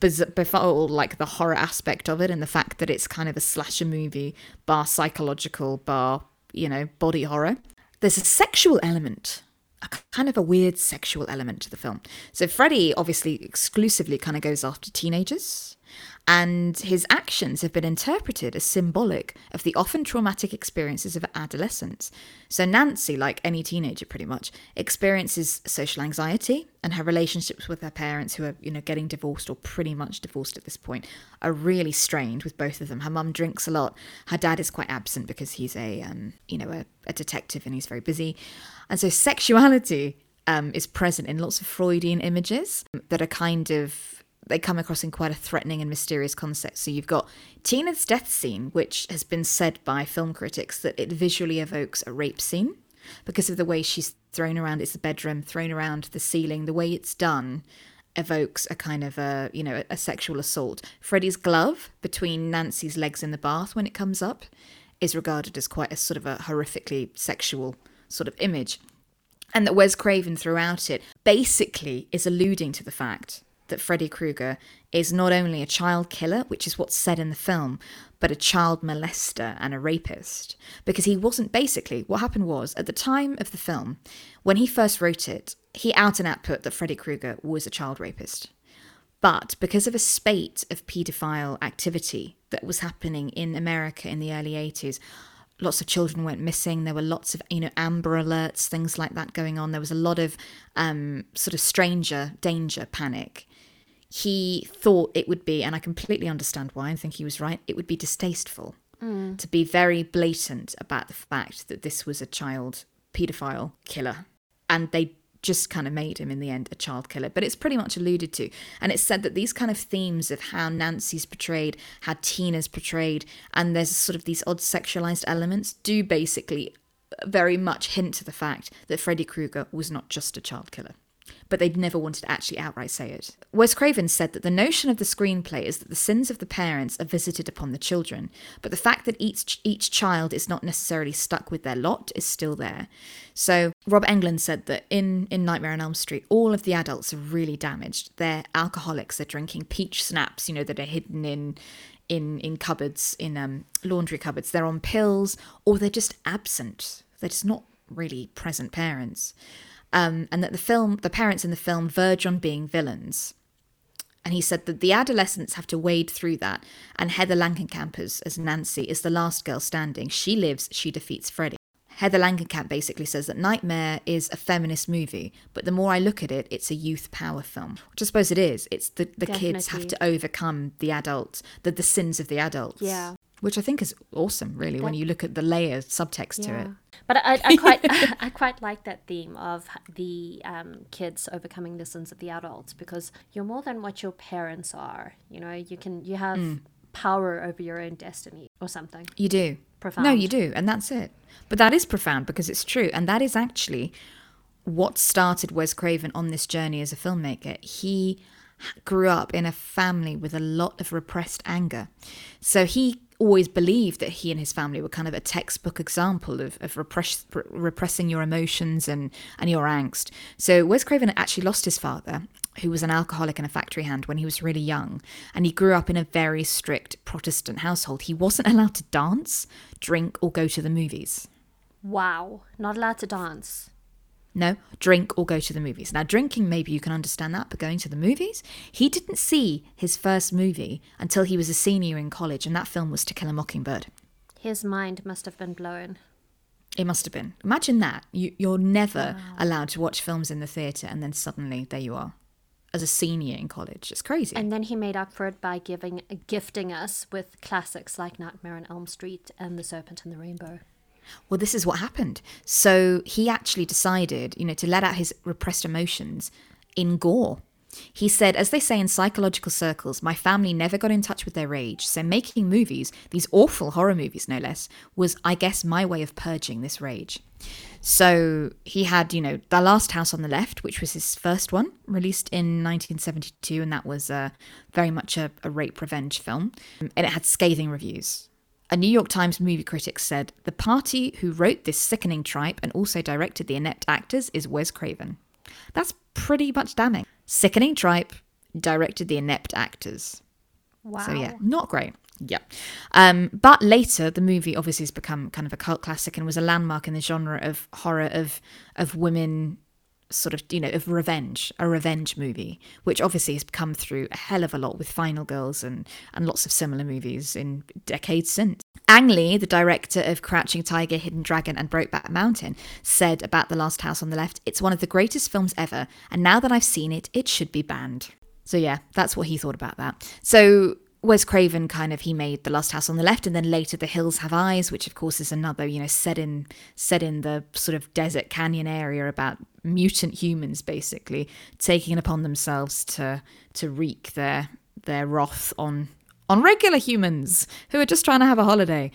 before like the horror aspect of it and the fact that it's kind of a slasher movie, bar psychological, bar you know body horror. There's a sexual element a kind of a weird sexual element to the film. So Freddy obviously exclusively kind of goes after teenagers and his actions have been interpreted as symbolic of the often traumatic experiences of adolescence. So, Nancy, like any teenager pretty much, experiences social anxiety, and her relationships with her parents, who are, you know, getting divorced or pretty much divorced at this point, are really strained with both of them. Her mum drinks a lot. Her dad is quite absent because he's a, um, you know, a, a detective and he's very busy. And so, sexuality um, is present in lots of Freudian images that are kind of they come across in quite a threatening and mysterious concept. So you've got Tina's death scene, which has been said by film critics that it visually evokes a rape scene because of the way she's thrown around. It's the bedroom, thrown around the ceiling. The way it's done evokes a kind of a you know a sexual assault. Freddy's glove between Nancy's legs in the bath when it comes up is regarded as quite a sort of a horrifically sexual sort of image. And that Wes Craven throughout it basically is alluding to the fact that Freddy Krueger is not only a child killer, which is what's said in the film, but a child molester and a rapist. Because he wasn't basically, what happened was, at the time of the film, when he first wrote it, he out and out put that Freddy Krueger was a child rapist. But because of a spate of paedophile activity that was happening in America in the early 80s, lots of children went missing. There were lots of, you know, Amber Alerts, things like that going on. There was a lot of um, sort of stranger danger panic he thought it would be, and I completely understand why, I think he was right, it would be distasteful mm. to be very blatant about the fact that this was a child paedophile killer. And they just kind of made him in the end a child killer. But it's pretty much alluded to. And it's said that these kind of themes of how Nancy's portrayed, how Tina's portrayed, and there's sort of these odd sexualized elements do basically very much hint to the fact that Freddy Krueger was not just a child killer but they'd never wanted to actually outright say it. Wes Craven said that the notion of the screenplay is that the sins of the parents are visited upon the children, but the fact that each each child is not necessarily stuck with their lot is still there. So Rob Englund said that in in Nightmare on Elm Street, all of the adults are really damaged. They're alcoholics. They're drinking peach schnapps, you know, that are hidden in in in cupboards in um, laundry cupboards. They're on pills, or they're just absent. They're just not really present parents um, and that the film, the parents in the film, verge on being villains. And he said that the adolescents have to wade through that, and Heather Langenkamp as, as Nancy is the last girl standing. She lives, she defeats Freddy. Heather Langenkamp basically says that Nightmare is a feminist movie, but the more I look at it, it's a youth power film, which I suppose it is. It's the, the kids have to overcome the adults, the, the sins of the adults. Yeah which I think is awesome, really, when you look at the layer subtext yeah. to it. But I, I quite, I quite like that theme of the um, kids overcoming the sins of the adults because you're more than what your parents are. You know, you can, you have mm. power over your own destiny or something. You do. Profound. No, you do, and that's it. But that is profound because it's true, and that is actually what started Wes Craven on this journey as a filmmaker. He grew up in a family with a lot of repressed anger. So he always believed that he and his family were kind of a textbook example of, of repress, repressing your emotions and, and your angst. So Wes Craven actually lost his father, who was an alcoholic and a factory hand when he was really young. And he grew up in a very strict Protestant household. He wasn't allowed to dance, drink, or go to the movies. Wow, not allowed to dance. No, drink or go to the movies. Now, drinking, maybe you can understand that, but going to the movies? He didn't see his first movie until he was a senior in college, and that film was To Kill a Mockingbird. His mind must have been blown. It must have been. Imagine that. You, you're never wow. allowed to watch films in the theatre, and then suddenly there you are as a senior in college. It's crazy. And then he made up for it by giving gifting us with classics like Nightmare on Elm Street and The Serpent and the Rainbow. Well, this is what happened. So he actually decided, you know, to let out his repressed emotions in gore. He said, as they say in psychological circles, my family never got in touch with their rage, so making movies, these awful horror movies no less, was, I guess, my way of purging this rage. So he had, you know, The Last House on the Left, which was his first one, released in 1972, and that was uh, very much a, a rape revenge film. And it had scathing reviews. A New York Times movie critic said, The party who wrote this sickening tripe and also directed the inept actors is Wes Craven. That's pretty much damning. Sickening tripe, directed the inept actors. Wow. So yeah, not great. Yeah. Um, but later, the movie obviously has become kind of a cult classic and was a landmark in the genre of horror of of women sort of you know of revenge a revenge movie which obviously has come through a hell of a lot with final girls and and lots of similar movies in decades since. Ang lee the director of crouching tiger hidden dragon and brokeback mountain said about the last house on the left it's one of the greatest films ever and now that i've seen it it should be banned. So yeah that's what he thought about that. So Wes Craven kind of he made The Last House on the Left and then later The Hills Have Eyes, which of course is another, you know, set in set in the sort of desert canyon area about mutant humans basically taking it upon themselves to to wreak their their wrath on on regular humans who are just trying to have a holiday.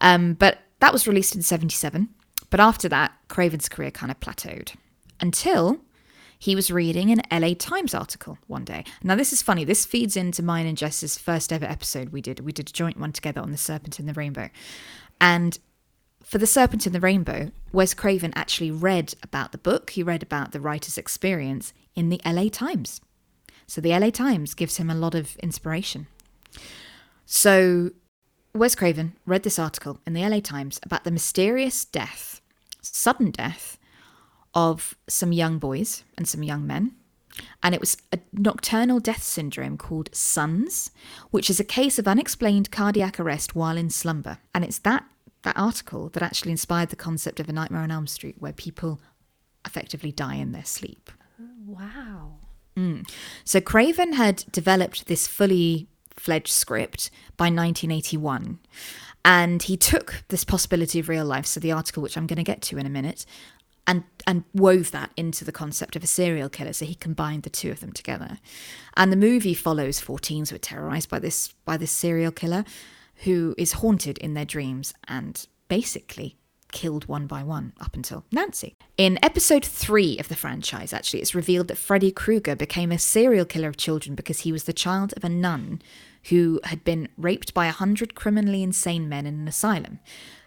Um, but that was released in 77. But after that, Craven's career kind of plateaued until he was reading an LA Times article one day. Now this is funny. This feeds into mine and Jess's first ever episode we did. We did a joint one together on the Serpent and the Rainbow. And for The Serpent in the Rainbow, Wes Craven actually read about the book. He read about the writer's experience in the LA Times. So the LA Times gives him a lot of inspiration. So Wes Craven read this article in the LA Times about the mysterious death, sudden death of some young boys and some young men. And it was a nocturnal death syndrome called SUNS, which is a case of unexplained cardiac arrest while in slumber. And it's that that article that actually inspired the concept of a Nightmare on Elm Street, where people effectively die in their sleep. Wow. Mm. So Craven had developed this fully fledged script by 1981. And he took this possibility of real life, so the article, which I'm going to get to in a minute, and and wove that into the concept of a serial killer. So he combined the two of them together. And the movie follows four teens who are terrorized by this by this serial killer, who is haunted in their dreams and basically killed one by one up until Nancy. In episode three of the franchise, actually, it's revealed that Freddy Krueger became a serial killer of children because he was the child of a nun who had been raped by a hundred criminally insane men in an asylum.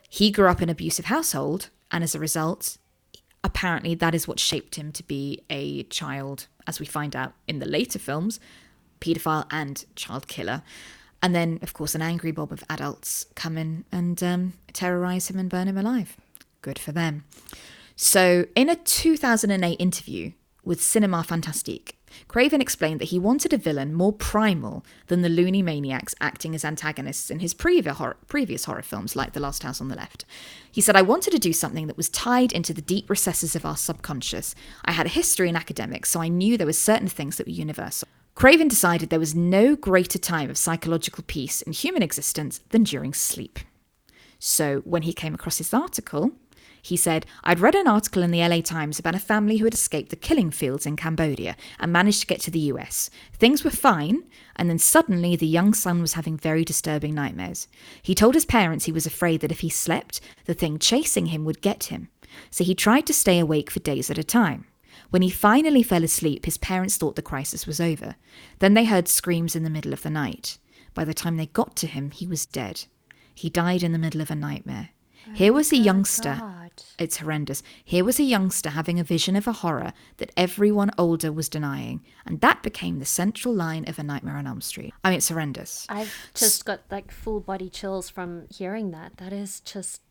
He grew up in an abusive household, and as a result, apparently that is what shaped him to be a child, as we find out in the later films, paedophile and child killer. And then, of course, an angry mob of adults come in and um, terrorize him and burn him alive. Good for them. So, in a 2008 interview with Cinema Fantastique, Craven explained that he wanted a villain more primal than the loony maniacs acting as antagonists in his previous horror, previous horror films, like The Last House on the Left. He said, I wanted to do something that was tied into the deep recesses of our subconscious. I had a history in academics, so I knew there were certain things that were universal. Craven decided there was no greater time of psychological peace in human existence than during sleep. So, when he came across this article, he said, I'd read an article in the LA Times about a family who had escaped the killing fields in Cambodia and managed to get to the US. Things were fine, and then suddenly the young son was having very disturbing nightmares. He told his parents he was afraid that if he slept, the thing chasing him would get him. So he tried to stay awake for days at a time. When he finally fell asleep, his parents thought the crisis was over. Then they heard screams in the middle of the night. By the time they got to him, he was dead. He died in the middle of a nightmare. Oh Here was a youngster. God. It's horrendous. Here was a youngster having a vision of a horror that everyone older was denying, and that became the central line of A Nightmare on Elm Street. I mean, it's horrendous. I've just got like full body chills from hearing that. That is just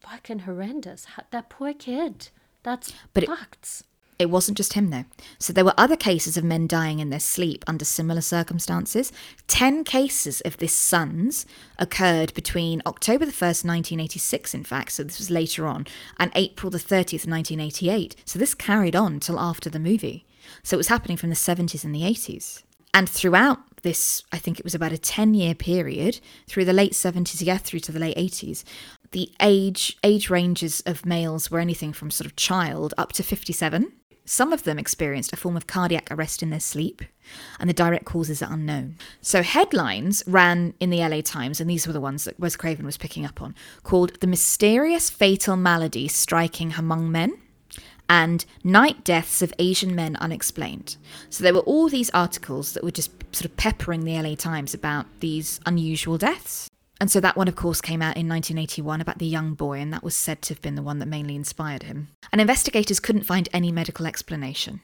fucking horrendous. That poor kid. That's But it- fucked. It wasn't just him, though. So there were other cases of men dying in their sleep under similar circumstances. Ten cases of this son's occurred between October the 1st, 1986, in fact, so this was later on, and April the 30th, 1988. So this carried on till after the movie. So it was happening from the 70s and the 80s. And throughout this, I think it was about a 10 year period, through the late 70s, yeah, through to the late 80s, the age age ranges of males were anything from sort of child up to 57. Some of them experienced a form of cardiac arrest in their sleep, and the direct causes are unknown. So headlines ran in the LA Times, and these were the ones that Wes Craven was picking up on, called "The Mysterious Fatal Malady Striking Among Men." and Night Deaths of Asian Men Unexplained. So there were all these articles that were just sort of peppering the LA Times about these unusual deaths. And so that one, of course, came out in 1981 about the young boy, and that was said to have been the one that mainly inspired him. And investigators couldn't find any medical explanation.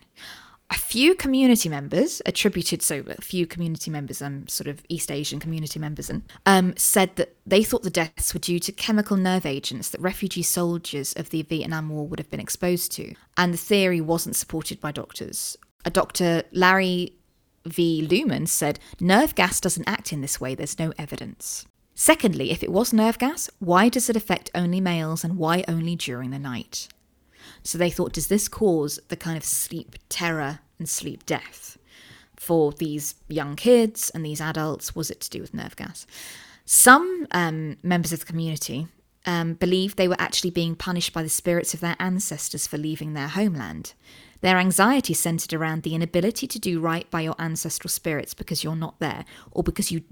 a few community members attributed so a few community members um sort of east asian community members and um said that they thought the deaths were due to chemical nerve agents that refugee soldiers of the vietnam war would have been exposed to. And the theory wasn't supported by doctors. A dr larry v. Luman said nerve gas doesn't act in this way. There's no evidence secondly if it was nerve gas why does it affect only males and why only during the night so they thought, does this cause the kind of sleep terror and sleep death for these young kids and these adults? Was it to do with nerve gas? Some um, members of the community um, believed they were actually being punished by the spirits of their ancestors for leaving their homeland. Their anxiety centered around the inability to do right by your ancestral spirits because you're not there, or because you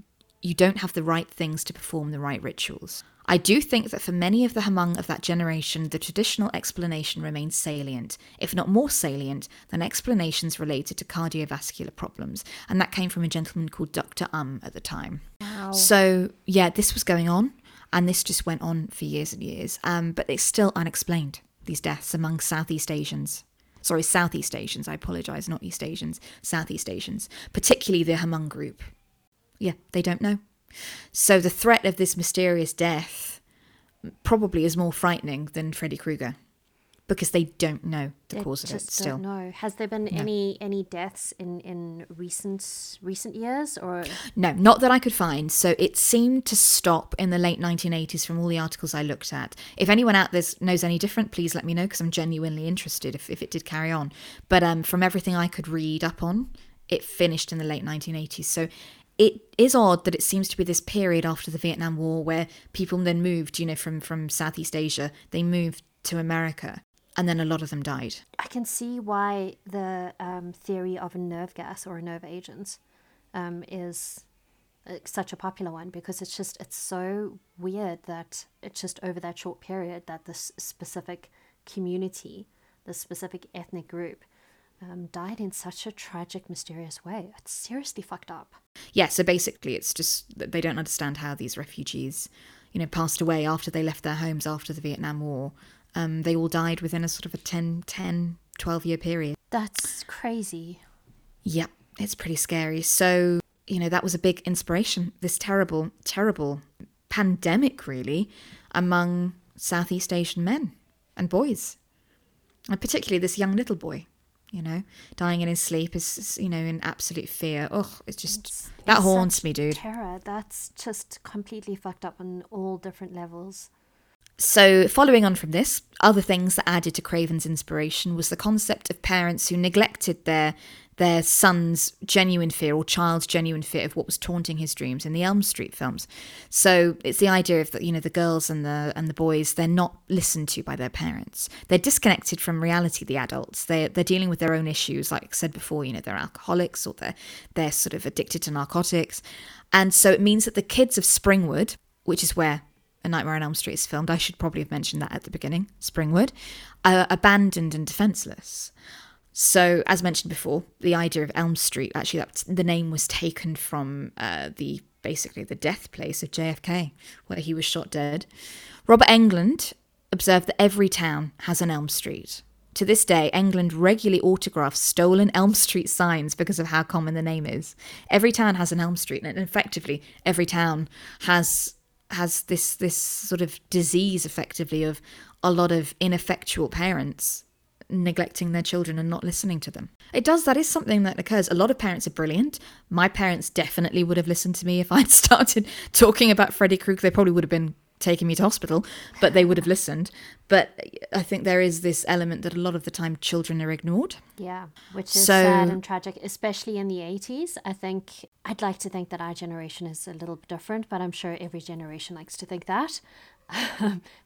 you don't have the right things to perform the right rituals. I do think that for many of the Hmong of that generation, the traditional explanation remains salient, if not more salient than explanations related to cardiovascular problems. And that came from a gentleman called Dr. Um at the time. Wow. So, yeah, this was going on, and this just went on for years and years. Um, but it's still unexplained, these deaths among Southeast Asians. Sorry, Southeast Asians, I apologise, not East Asians, Southeast Asians, particularly the Hmong group. Yeah, they don't know. So the threat of this mysterious death probably is more frightening than Freddy Krueger because they don't know the They cause of it still. don't. Has there been any any deaths in in recent recent years or No, not that I could find. So it seemed to stop in the late 1980s from all the articles I looked at. If anyone out there knows any different, please let me know because I'm genuinely interested if, if it did carry on. But um, from everything I could read up on, it finished in the late 1980s. So it is odd that it seems to be this period after the Vietnam War where people then moved, you know, from, from Southeast Asia, they moved to America. And then a lot of them died. I can see why the um, theory of a nerve gas or a nerve agent um, is such a popular one because it's just it's so weird that it's just over that short period that this specific community, this specific ethnic group, um, died in such a tragic, mysterious way. It's seriously fucked up. Yeah, so basically it's just that they don't understand how these refugees, you know, passed away after they left their homes after the Vietnam War. Um, they all died within a sort of a 10, 10, 12 year period. That's crazy. Yep, it's pretty scary. So, you know, that was a big inspiration, this terrible, terrible pandemic, really, among Southeast Asian men and boys. And particularly this young little boy, you know, dying in his sleep is, you know, in absolute fear. Ugh, it's just, that It's haunts me, dude. Terror. That's just completely fucked up on all different levels. So, following on from this, other things that added to Craven's inspiration was the concept of parents who neglected their their son's genuine fear or child's genuine fear of what was taunting his dreams in the Elm Street films. So it's the idea of that you know the girls and the and the boys they're not listened to by their parents. They're disconnected from reality. The adults they they're dealing with their own issues. Like I said before, you know they're alcoholics or they're they're sort of addicted to narcotics, and so it means that the kids of Springwood, which is where a Nightmare on Elm Street is filmed. I should probably have mentioned that at the beginning. Springwood, uh, abandoned and defenseless. So, as mentioned before, the idea of Elm Street actually that the name was taken from uh, the basically the death place of JFK, where he was shot dead. Robert Englund observed that every town has an Elm Street. To this day, Englund regularly autographs stolen Elm Street signs because of how common the name is. Every town has an Elm Street, and effectively, every town has has this this sort of disease effectively of a lot of ineffectual parents neglecting their children and not listening to them. It does that is something that occurs. A lot of parents are brilliant. My parents definitely would have listened to me if I'd started talking about Freddy Krueger. They probably would have been taking me to hospital, but they would have listened. But I think there is this element that a lot of the time children are ignored. Yeah, which is So- sad and tragic, especially in the 80s. I think I'd like to think that our generation is a little bit different, but I'm sure every generation likes to think that.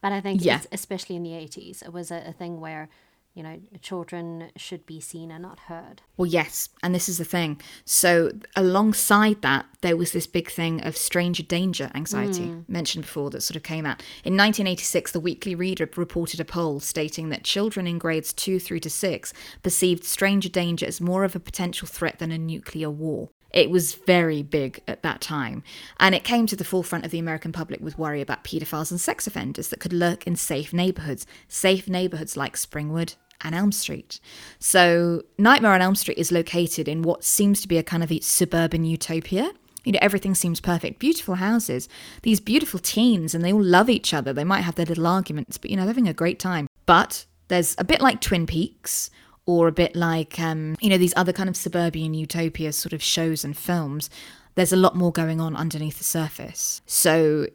but I think, Yeah. especially in the 80s, it was a, a thing where, you know, children should be seen and not heard. Well, yes, and this is the thing. So, alongside that, there was this big thing of stranger danger anxiety hmm. mentioned before that sort of came out. In 1986, the Weekly Reader reported a poll stating that children in grades 2 through to 6 perceived stranger danger as more of a potential threat than a nuclear war. It was very big at that time, and it came to the forefront of the American public with worry about paedophiles and sex offenders that could lurk in safe neighborhoods, safe neighborhoods like Springwood and Elm Street. So, Nightmare on Elm Street is located in what seems to be a kind of a suburban utopia. You know, everything seems perfect. Beautiful houses, these beautiful teens, and they all love each other. They might have their little arguments, but you know, they're having a great time. But there's a bit like Twin Peaks, or a bit like, um, you know, these other kind of suburban utopia sort of shows and films. There's a lot more going on underneath the surface. So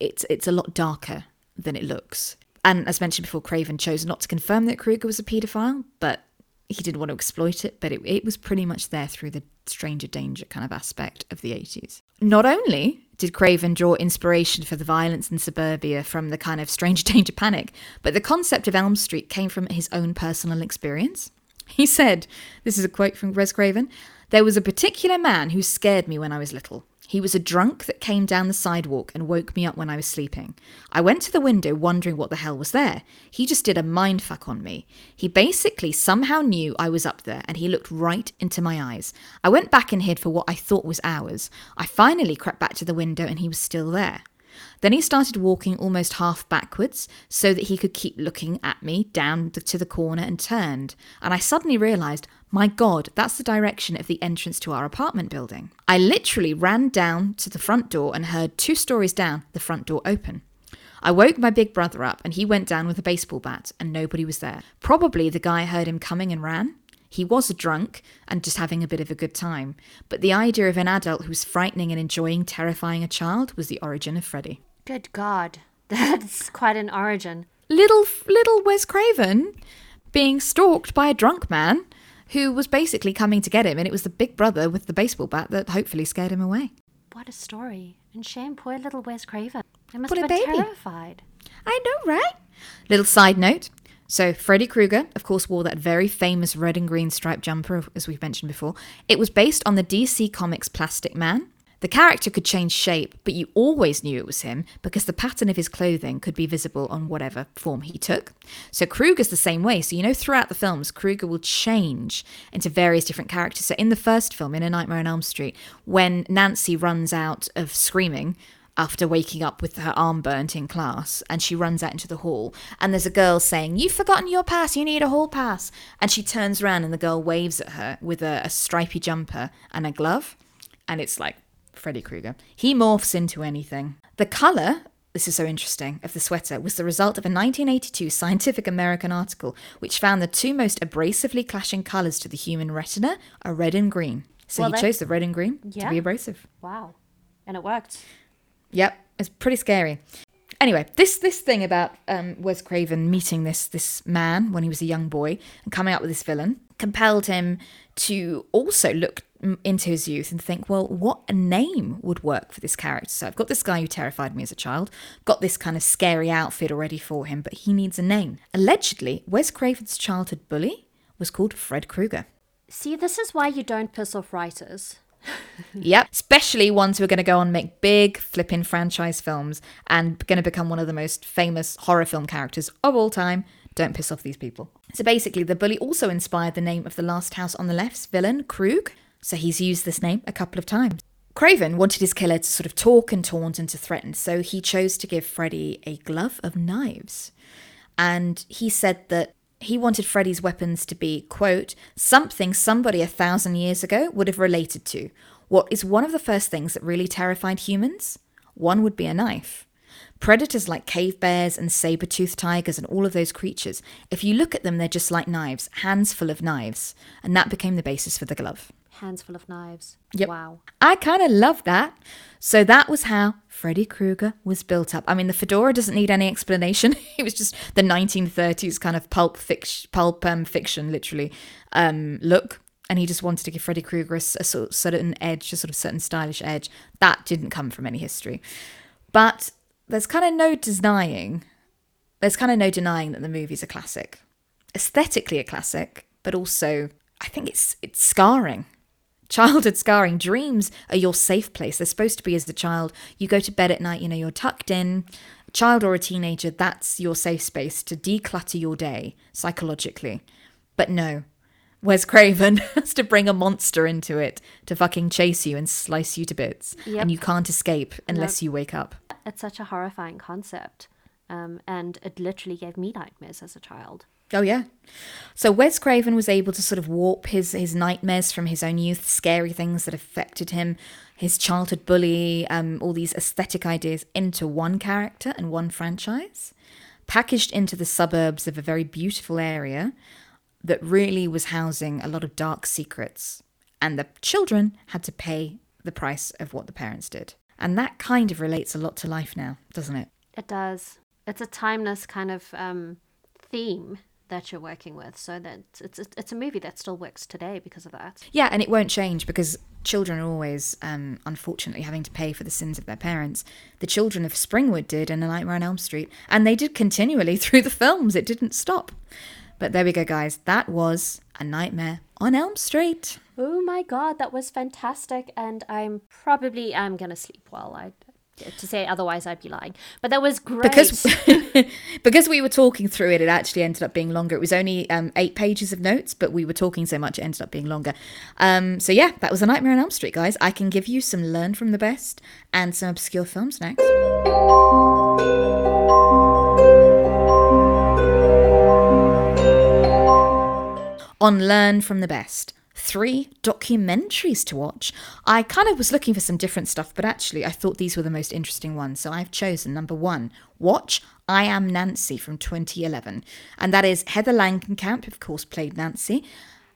it's it's a lot darker than it looks. And as mentioned before, Craven chose not to confirm that Krueger was a paedophile, but he didn't want to exploit it. But it, it was pretty much there through the stranger danger kind of aspect of the 80s. Not only did Craven draw inspiration for the violence in suburbia from the kind of stranger danger panic, but the concept of Elm Street came from his own personal experience. He said, This is a quote from Wes Craven, there was a particular man who scared me when I was little. He was a drunk that came down the sidewalk and woke me up when I was sleeping. I went to the window wondering what the hell was there. He just did a mindfuck on me. He basically somehow knew I was up there and he looked right into my eyes. I went back and hid for what I thought was hours. I finally crept back to the window and he was still there. Then he started walking almost half backwards so that he could keep looking at me down to the corner and turned. And I suddenly realised, my God, that's the direction of the entrance to our apartment building. I literally ran down to the front door and heard two stories down the front door open. I woke my big brother up and he went down with a baseball bat and nobody was there. Probably the guy heard him coming and ran. He was a drunk and just having a bit of a good time, but the idea of an adult who's frightening and enjoying terrifying a child was the origin of Freddy. Good God. That's quite an origin. Little little Wes Craven being stalked by a drunk man who was basically coming to get him, and it was the big brother with the baseball bat that hopefully scared him away. What a story. And shame poor little Wes Craven. I must What have been terrified. I know, right? Little side note. So, Freddy Krueger, of course, wore that very famous red and green striped jumper, as we've mentioned before. It was based on the DC Comics Plastic Man. The character could change shape, but you always knew it was him because the pattern of his clothing could be visible on whatever form he took. So, Krueger's the same way. So, you know, throughout the films, Krueger will change into various different characters. So, in the first film, in A Nightmare on Elm Street, when Nancy runs out of screaming, after waking up with her arm burnt in class and she runs out into the hall and there's a girl saying you've forgotten your pass you need a hall pass. And she turns around and the girl waves at her with a, a stripy jumper and a glove and it's like freddy krueger. He morphs into anything. The color this is so interesting of the sweater was the result of a 1982 scientific american article which found the two most abrasively clashing colors to the human retina are red and green. So Well, he chose the red and green to be abrasive. Wow. And it worked. Yep, it's pretty scary. Anyway, this this thing about um, Wes Craven meeting this this man when he was a young boy and coming up with this villain compelled him to also look into his youth and think, well, what a name would work for this character? So I've got this guy who terrified me as a child, got this kind of scary outfit already for him, but he needs a name. Allegedly, Wes Craven's childhood bully was called Fred Krueger. See, this is why you don't piss off writers. Yep, especially ones who are going to go on and make big flipping franchise films and going to become one of the most famous horror film characters of all time. Don't piss off these people. So basically, the bully also inspired the name of the Last House on the Left's villain, Krug. So he's used this name a couple of times. Craven wanted his killer to sort of talk and taunt and to threaten, so he chose to give Freddy a glove of knives. And he said that he wanted Freddy's weapons to be, quote, something somebody a thousand years ago would have related to. What is one of the first things that really terrified humans? One would be a knife. Predators like cave bears and saber toothed tigers and all of those creatures, if you look at them, they're just like knives, hands full of knives. And that became the basis for the glove. Hands full of knives. Yep. Wow. I kind of love that. So that was how Freddy Krueger was built up. I mean, the fedora doesn't need any explanation. it was just the 1930s kind of pulp fiction, pulp um, fiction, literally um, look. And he just wanted to give Freddy Krueger a sort of certain edge, a sort of certain stylish edge. That didn't come from any history. But there's kind of no denying, there's kind of no denying that the movie's a classic. Aesthetically a classic, but also I think it's it's scarring childhood scarring dreams are your safe place they're supposed to be as the child you go to bed at night you know you're tucked in a child or a teenager that's your safe space to declutter your day psychologically but no Wes Craven has to bring a monster into it to fucking chase you and slice you to bits Yep. and you can't escape unless you wake up It's such a horrifying concept. Um, and it literally gave me nightmares as a child. Oh yeah. So Wes Craven was able to sort of warp his his nightmares from his own youth, scary things that affected him, his childhood bully, um, all these aesthetic ideas into one character and one franchise, packaged into the suburbs of a very beautiful area that really was housing a lot of dark secrets, and the children had to pay the price of what the parents did. And that kind of relates a lot to life now, doesn't it? It does. It's a timeless kind of um, theme that you're working with. So that it's it's a movie that still works today because of that. Yeah, and it won't change because children are always, um, unfortunately, having to pay for the sins of their parents. The children of Springwood did in A Nightmare on Elm Street, and they did continually through the films. It didn't stop. But there we go, guys. That was A Nightmare on Elm Street. Oh my god, that was fantastic, and I'm probably I'm gonna sleep well. I to say otherwise I'd be lying. But that was great. Because because we were talking through it, it actually ended up being longer. It was only um, eight pages of notes, but we were talking so much it ended up being longer. Um, so yeah, that was a Nightmare on Elm Street, guys. I can give you some learn from the best and some obscure films next. On Learn from the Best three documentaries to watch. I kind of was looking for some different stuff, but actually, I thought these were the most interesting ones. So I've chosen number one watch I Am Nancy from 2011. And that is Heather Langenkamp, of course, played Nancy.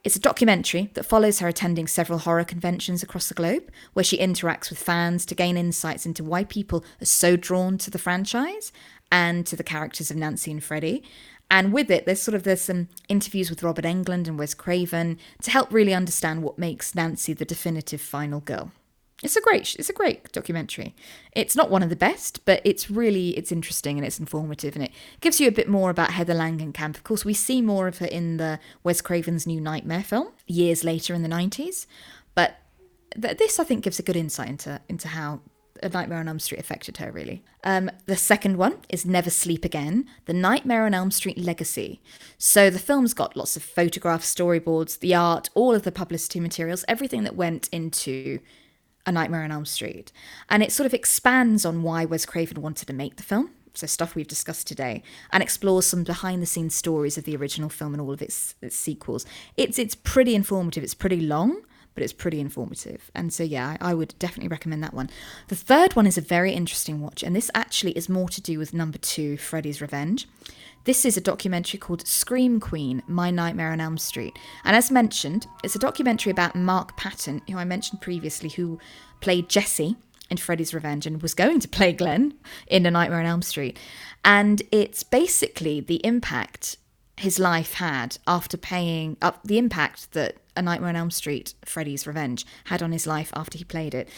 It's a documentary that follows her attending several horror conventions across the globe, where she interacts with fans to gain insights into why people are so drawn to the franchise and to the characters of Nancy and Freddy. And with it, there's sort of there's some interviews with Robert Englund and Wes Craven to help really understand what makes Nancy the definitive final girl. It's a great it's a great documentary. It's not one of the best, but it's really it's interesting and it's informative and it gives you a bit more about Heather Langenkamp. Of course, we see more of her in the Wes Craven's New Nightmare film years later in the 90s, but th- this I think gives a good insight into into how a Nightmare on Elm Street affected her, really. Um, the second one is Never Sleep Again, The Nightmare on Elm Street Legacy. So the film's got lots of photographs, storyboards, the art, all of the publicity materials, everything that went into A Nightmare on Elm Street. And it sort of expands on why Wes Craven wanted to make the film. So stuff we've discussed today, and explores some behind-the-scenes stories of the original film and all of its, its sequels. It's it's pretty informative. It's pretty long, but it's pretty informative. And so, yeah, I, I, would definitely recommend that one. The third one is a very interesting watch, and this actually is more to do with number two, Freddy's Revenge. This is a documentary called Scream Queen My Nightmare on Elm Street. And as mentioned, it's a documentary about Mark Patton, who I mentioned previously, who played Jesse in Freddy's Revenge and was going to play Glenn in A Nightmare on Elm Street. And it's basically the impact his life had after paying up the impact that A Nightmare on Elm Street, Freddy's Revenge, had on his life after he played it,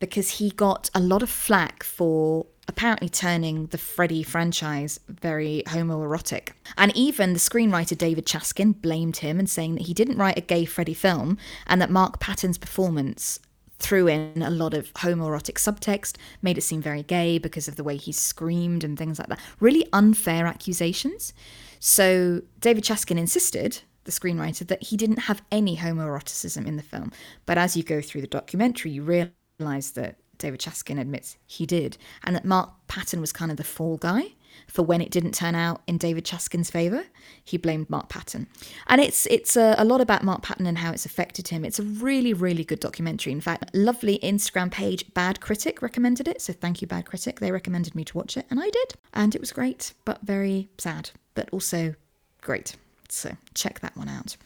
because he got a lot of flack for apparently turning the Freddy franchise very homoerotic. And even the screenwriter David Chaskin blamed him and saying that he didn't write a gay Freddy film and that Mark Patton's performance threw in a lot of homoerotic subtext, made it seem very gay because of the way he screamed and things like that. Really unfair accusations. So David Chaskin insisted, the screenwriter, that he didn't have any homoeroticism in the film. But as you go through the documentary, you realise that David Chaskin admits he did, and that Mark Patton was kind of the fall guy for when it didn't turn out in David Chaskin's favour. He blamed Mark Patton, and it's it's a, a, lot about Mark Patton and how it's affected him. It's a really really good documentary. In fact, lovely Instagram page Bad Critic recommended it, so thank you Bad Critic. They recommended me to watch it, and I did, and it was great, but very sad but also great. So check that one out.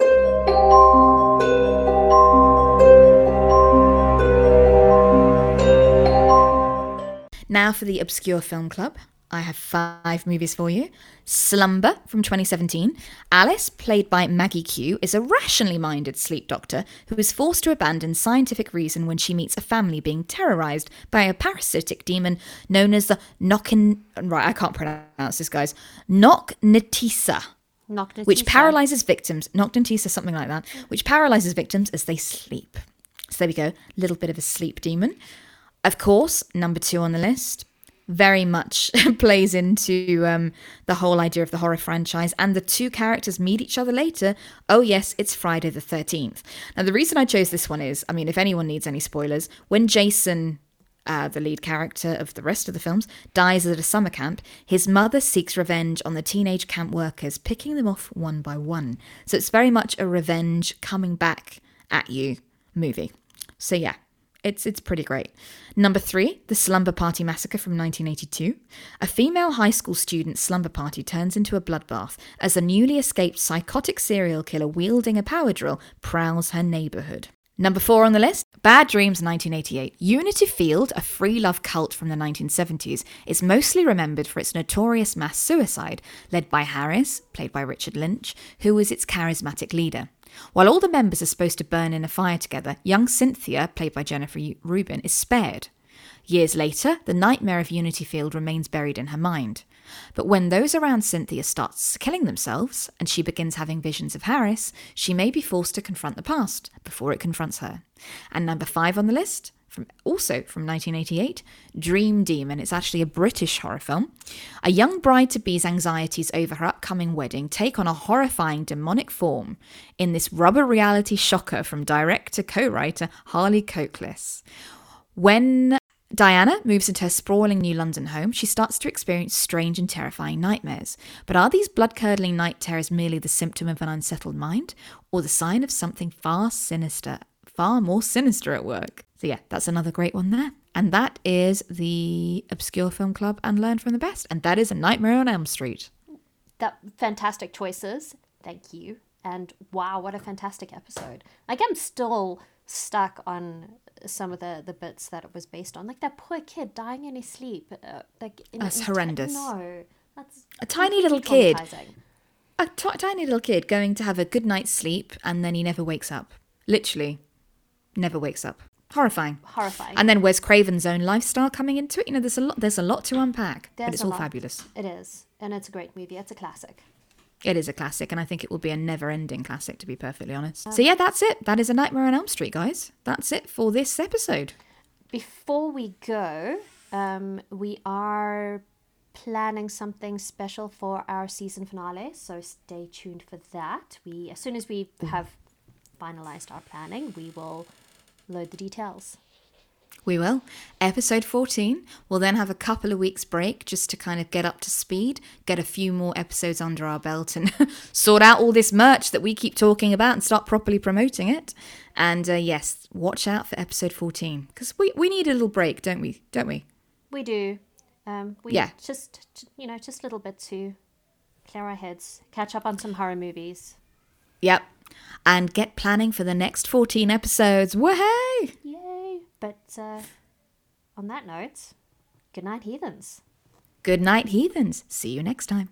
Now for the Obscure Film Club. I have five movies for you. Slumber from 2017. Alice, played by Maggie Q, is a rationally minded sleep doctor who is forced to abandon scientific reason when she meets a family being terrorized by a parasitic demon known as the Nokin. Right, I can't pronounce this, guys. Knocknatisa. Which paralyzes victims, Knocknatisa, something like that, which paralyzes victims as they sleep. So there we go, little bit of a sleep demon. Of course, number two on the list, very much plays into um, the whole idea of the horror franchise, and the two characters meet each other later. Oh, yes, it's Friday the 13th. Now, the reason I chose this one is I mean, if anyone needs any spoilers, when Jason uh, the lead character of the rest of the films, dies at a summer camp, his mother seeks revenge on the teenage camp workers, picking them off one by one. So it's very much a revenge coming back at you movie. So yeah, it's it's pretty great. Number three, the Slumber Party Massacre from 1982. A female high school student slumber party turns into a bloodbath as a newly escaped psychotic serial killer wielding a power drill prowls her neighborhood. Number four on the list, Bad Dreams 1988. Unity Field, a free love cult from the 1970s, is mostly remembered for its notorious mass suicide, led by Harris, played by Richard Lynch, who was its charismatic leader. While all the members are supposed to burn in a fire together, young Cynthia, played by Jennifer Rubin, is spared. Years later, the nightmare of Unity Field remains buried in her mind. But when those around Cynthia start killing themselves and she begins having visions of Harris, she may be forced to confront the past before it confronts her. And number five on the list, from also from 1988, Dream Demon. It's actually a British horror film. A young bride to be's anxieties over her upcoming wedding take on a horrifying demonic form in this rubber reality shocker from director co-writer Harley Cokeliss. When Diana moves into her sprawling new London home. She starts to experience strange and terrifying nightmares. But are these blood curdling night terrors merely the symptom of an unsettled mind, or the sign of something far sinister, far more sinister at work? So, yeah, that's another great one there. And that is the Obscure Film Club and Learn from the Best. And that is A Nightmare on Elm Street. That fantastic choices. Thank you. And wow, what a fantastic episode. Like, I'm still stuck on some of the the bits that it was based on. Like that poor kid dying in his sleep uh, like in, that's in, horrendous. no that's a tiny little kid. a t- tiny little kid going to have a good night's sleep and then he never wakes up. Literally never wakes up. Horrifying. Horrifying. And then Wes Craven's own lifestyle coming into it. You know there's a lot there's a lot to unpack there's but it's all lot. fabulous. It is and it's a great movie. It's a classic it is a classic, and I think it will be a never ending classic, to be perfectly honest. So, yeah, that's it. That is A Nightmare on Elm Street, guys. That's it for this episode. Before we go, um, we are planning something special for our season finale, so stay tuned for that. We, as soon as we have finalized our planning, we will load the details. We will. Episode 14. We'll then have a couple of weeks break just to kind of get up to speed, get a few more episodes under our belt, and sort out all this merch that we keep talking about and start properly promoting it. And uh, yes, watch out for episode 14 because we, we need a little break, don't we? Don't we? We do. Um, we yeah. just, you know, just a little bit to clear our heads, catch up on some horror movies. Yep. And get planning for the next 14 episodes. Woohoo! But uh, on that note, good night, heathens. Good night, heathens. See you next time.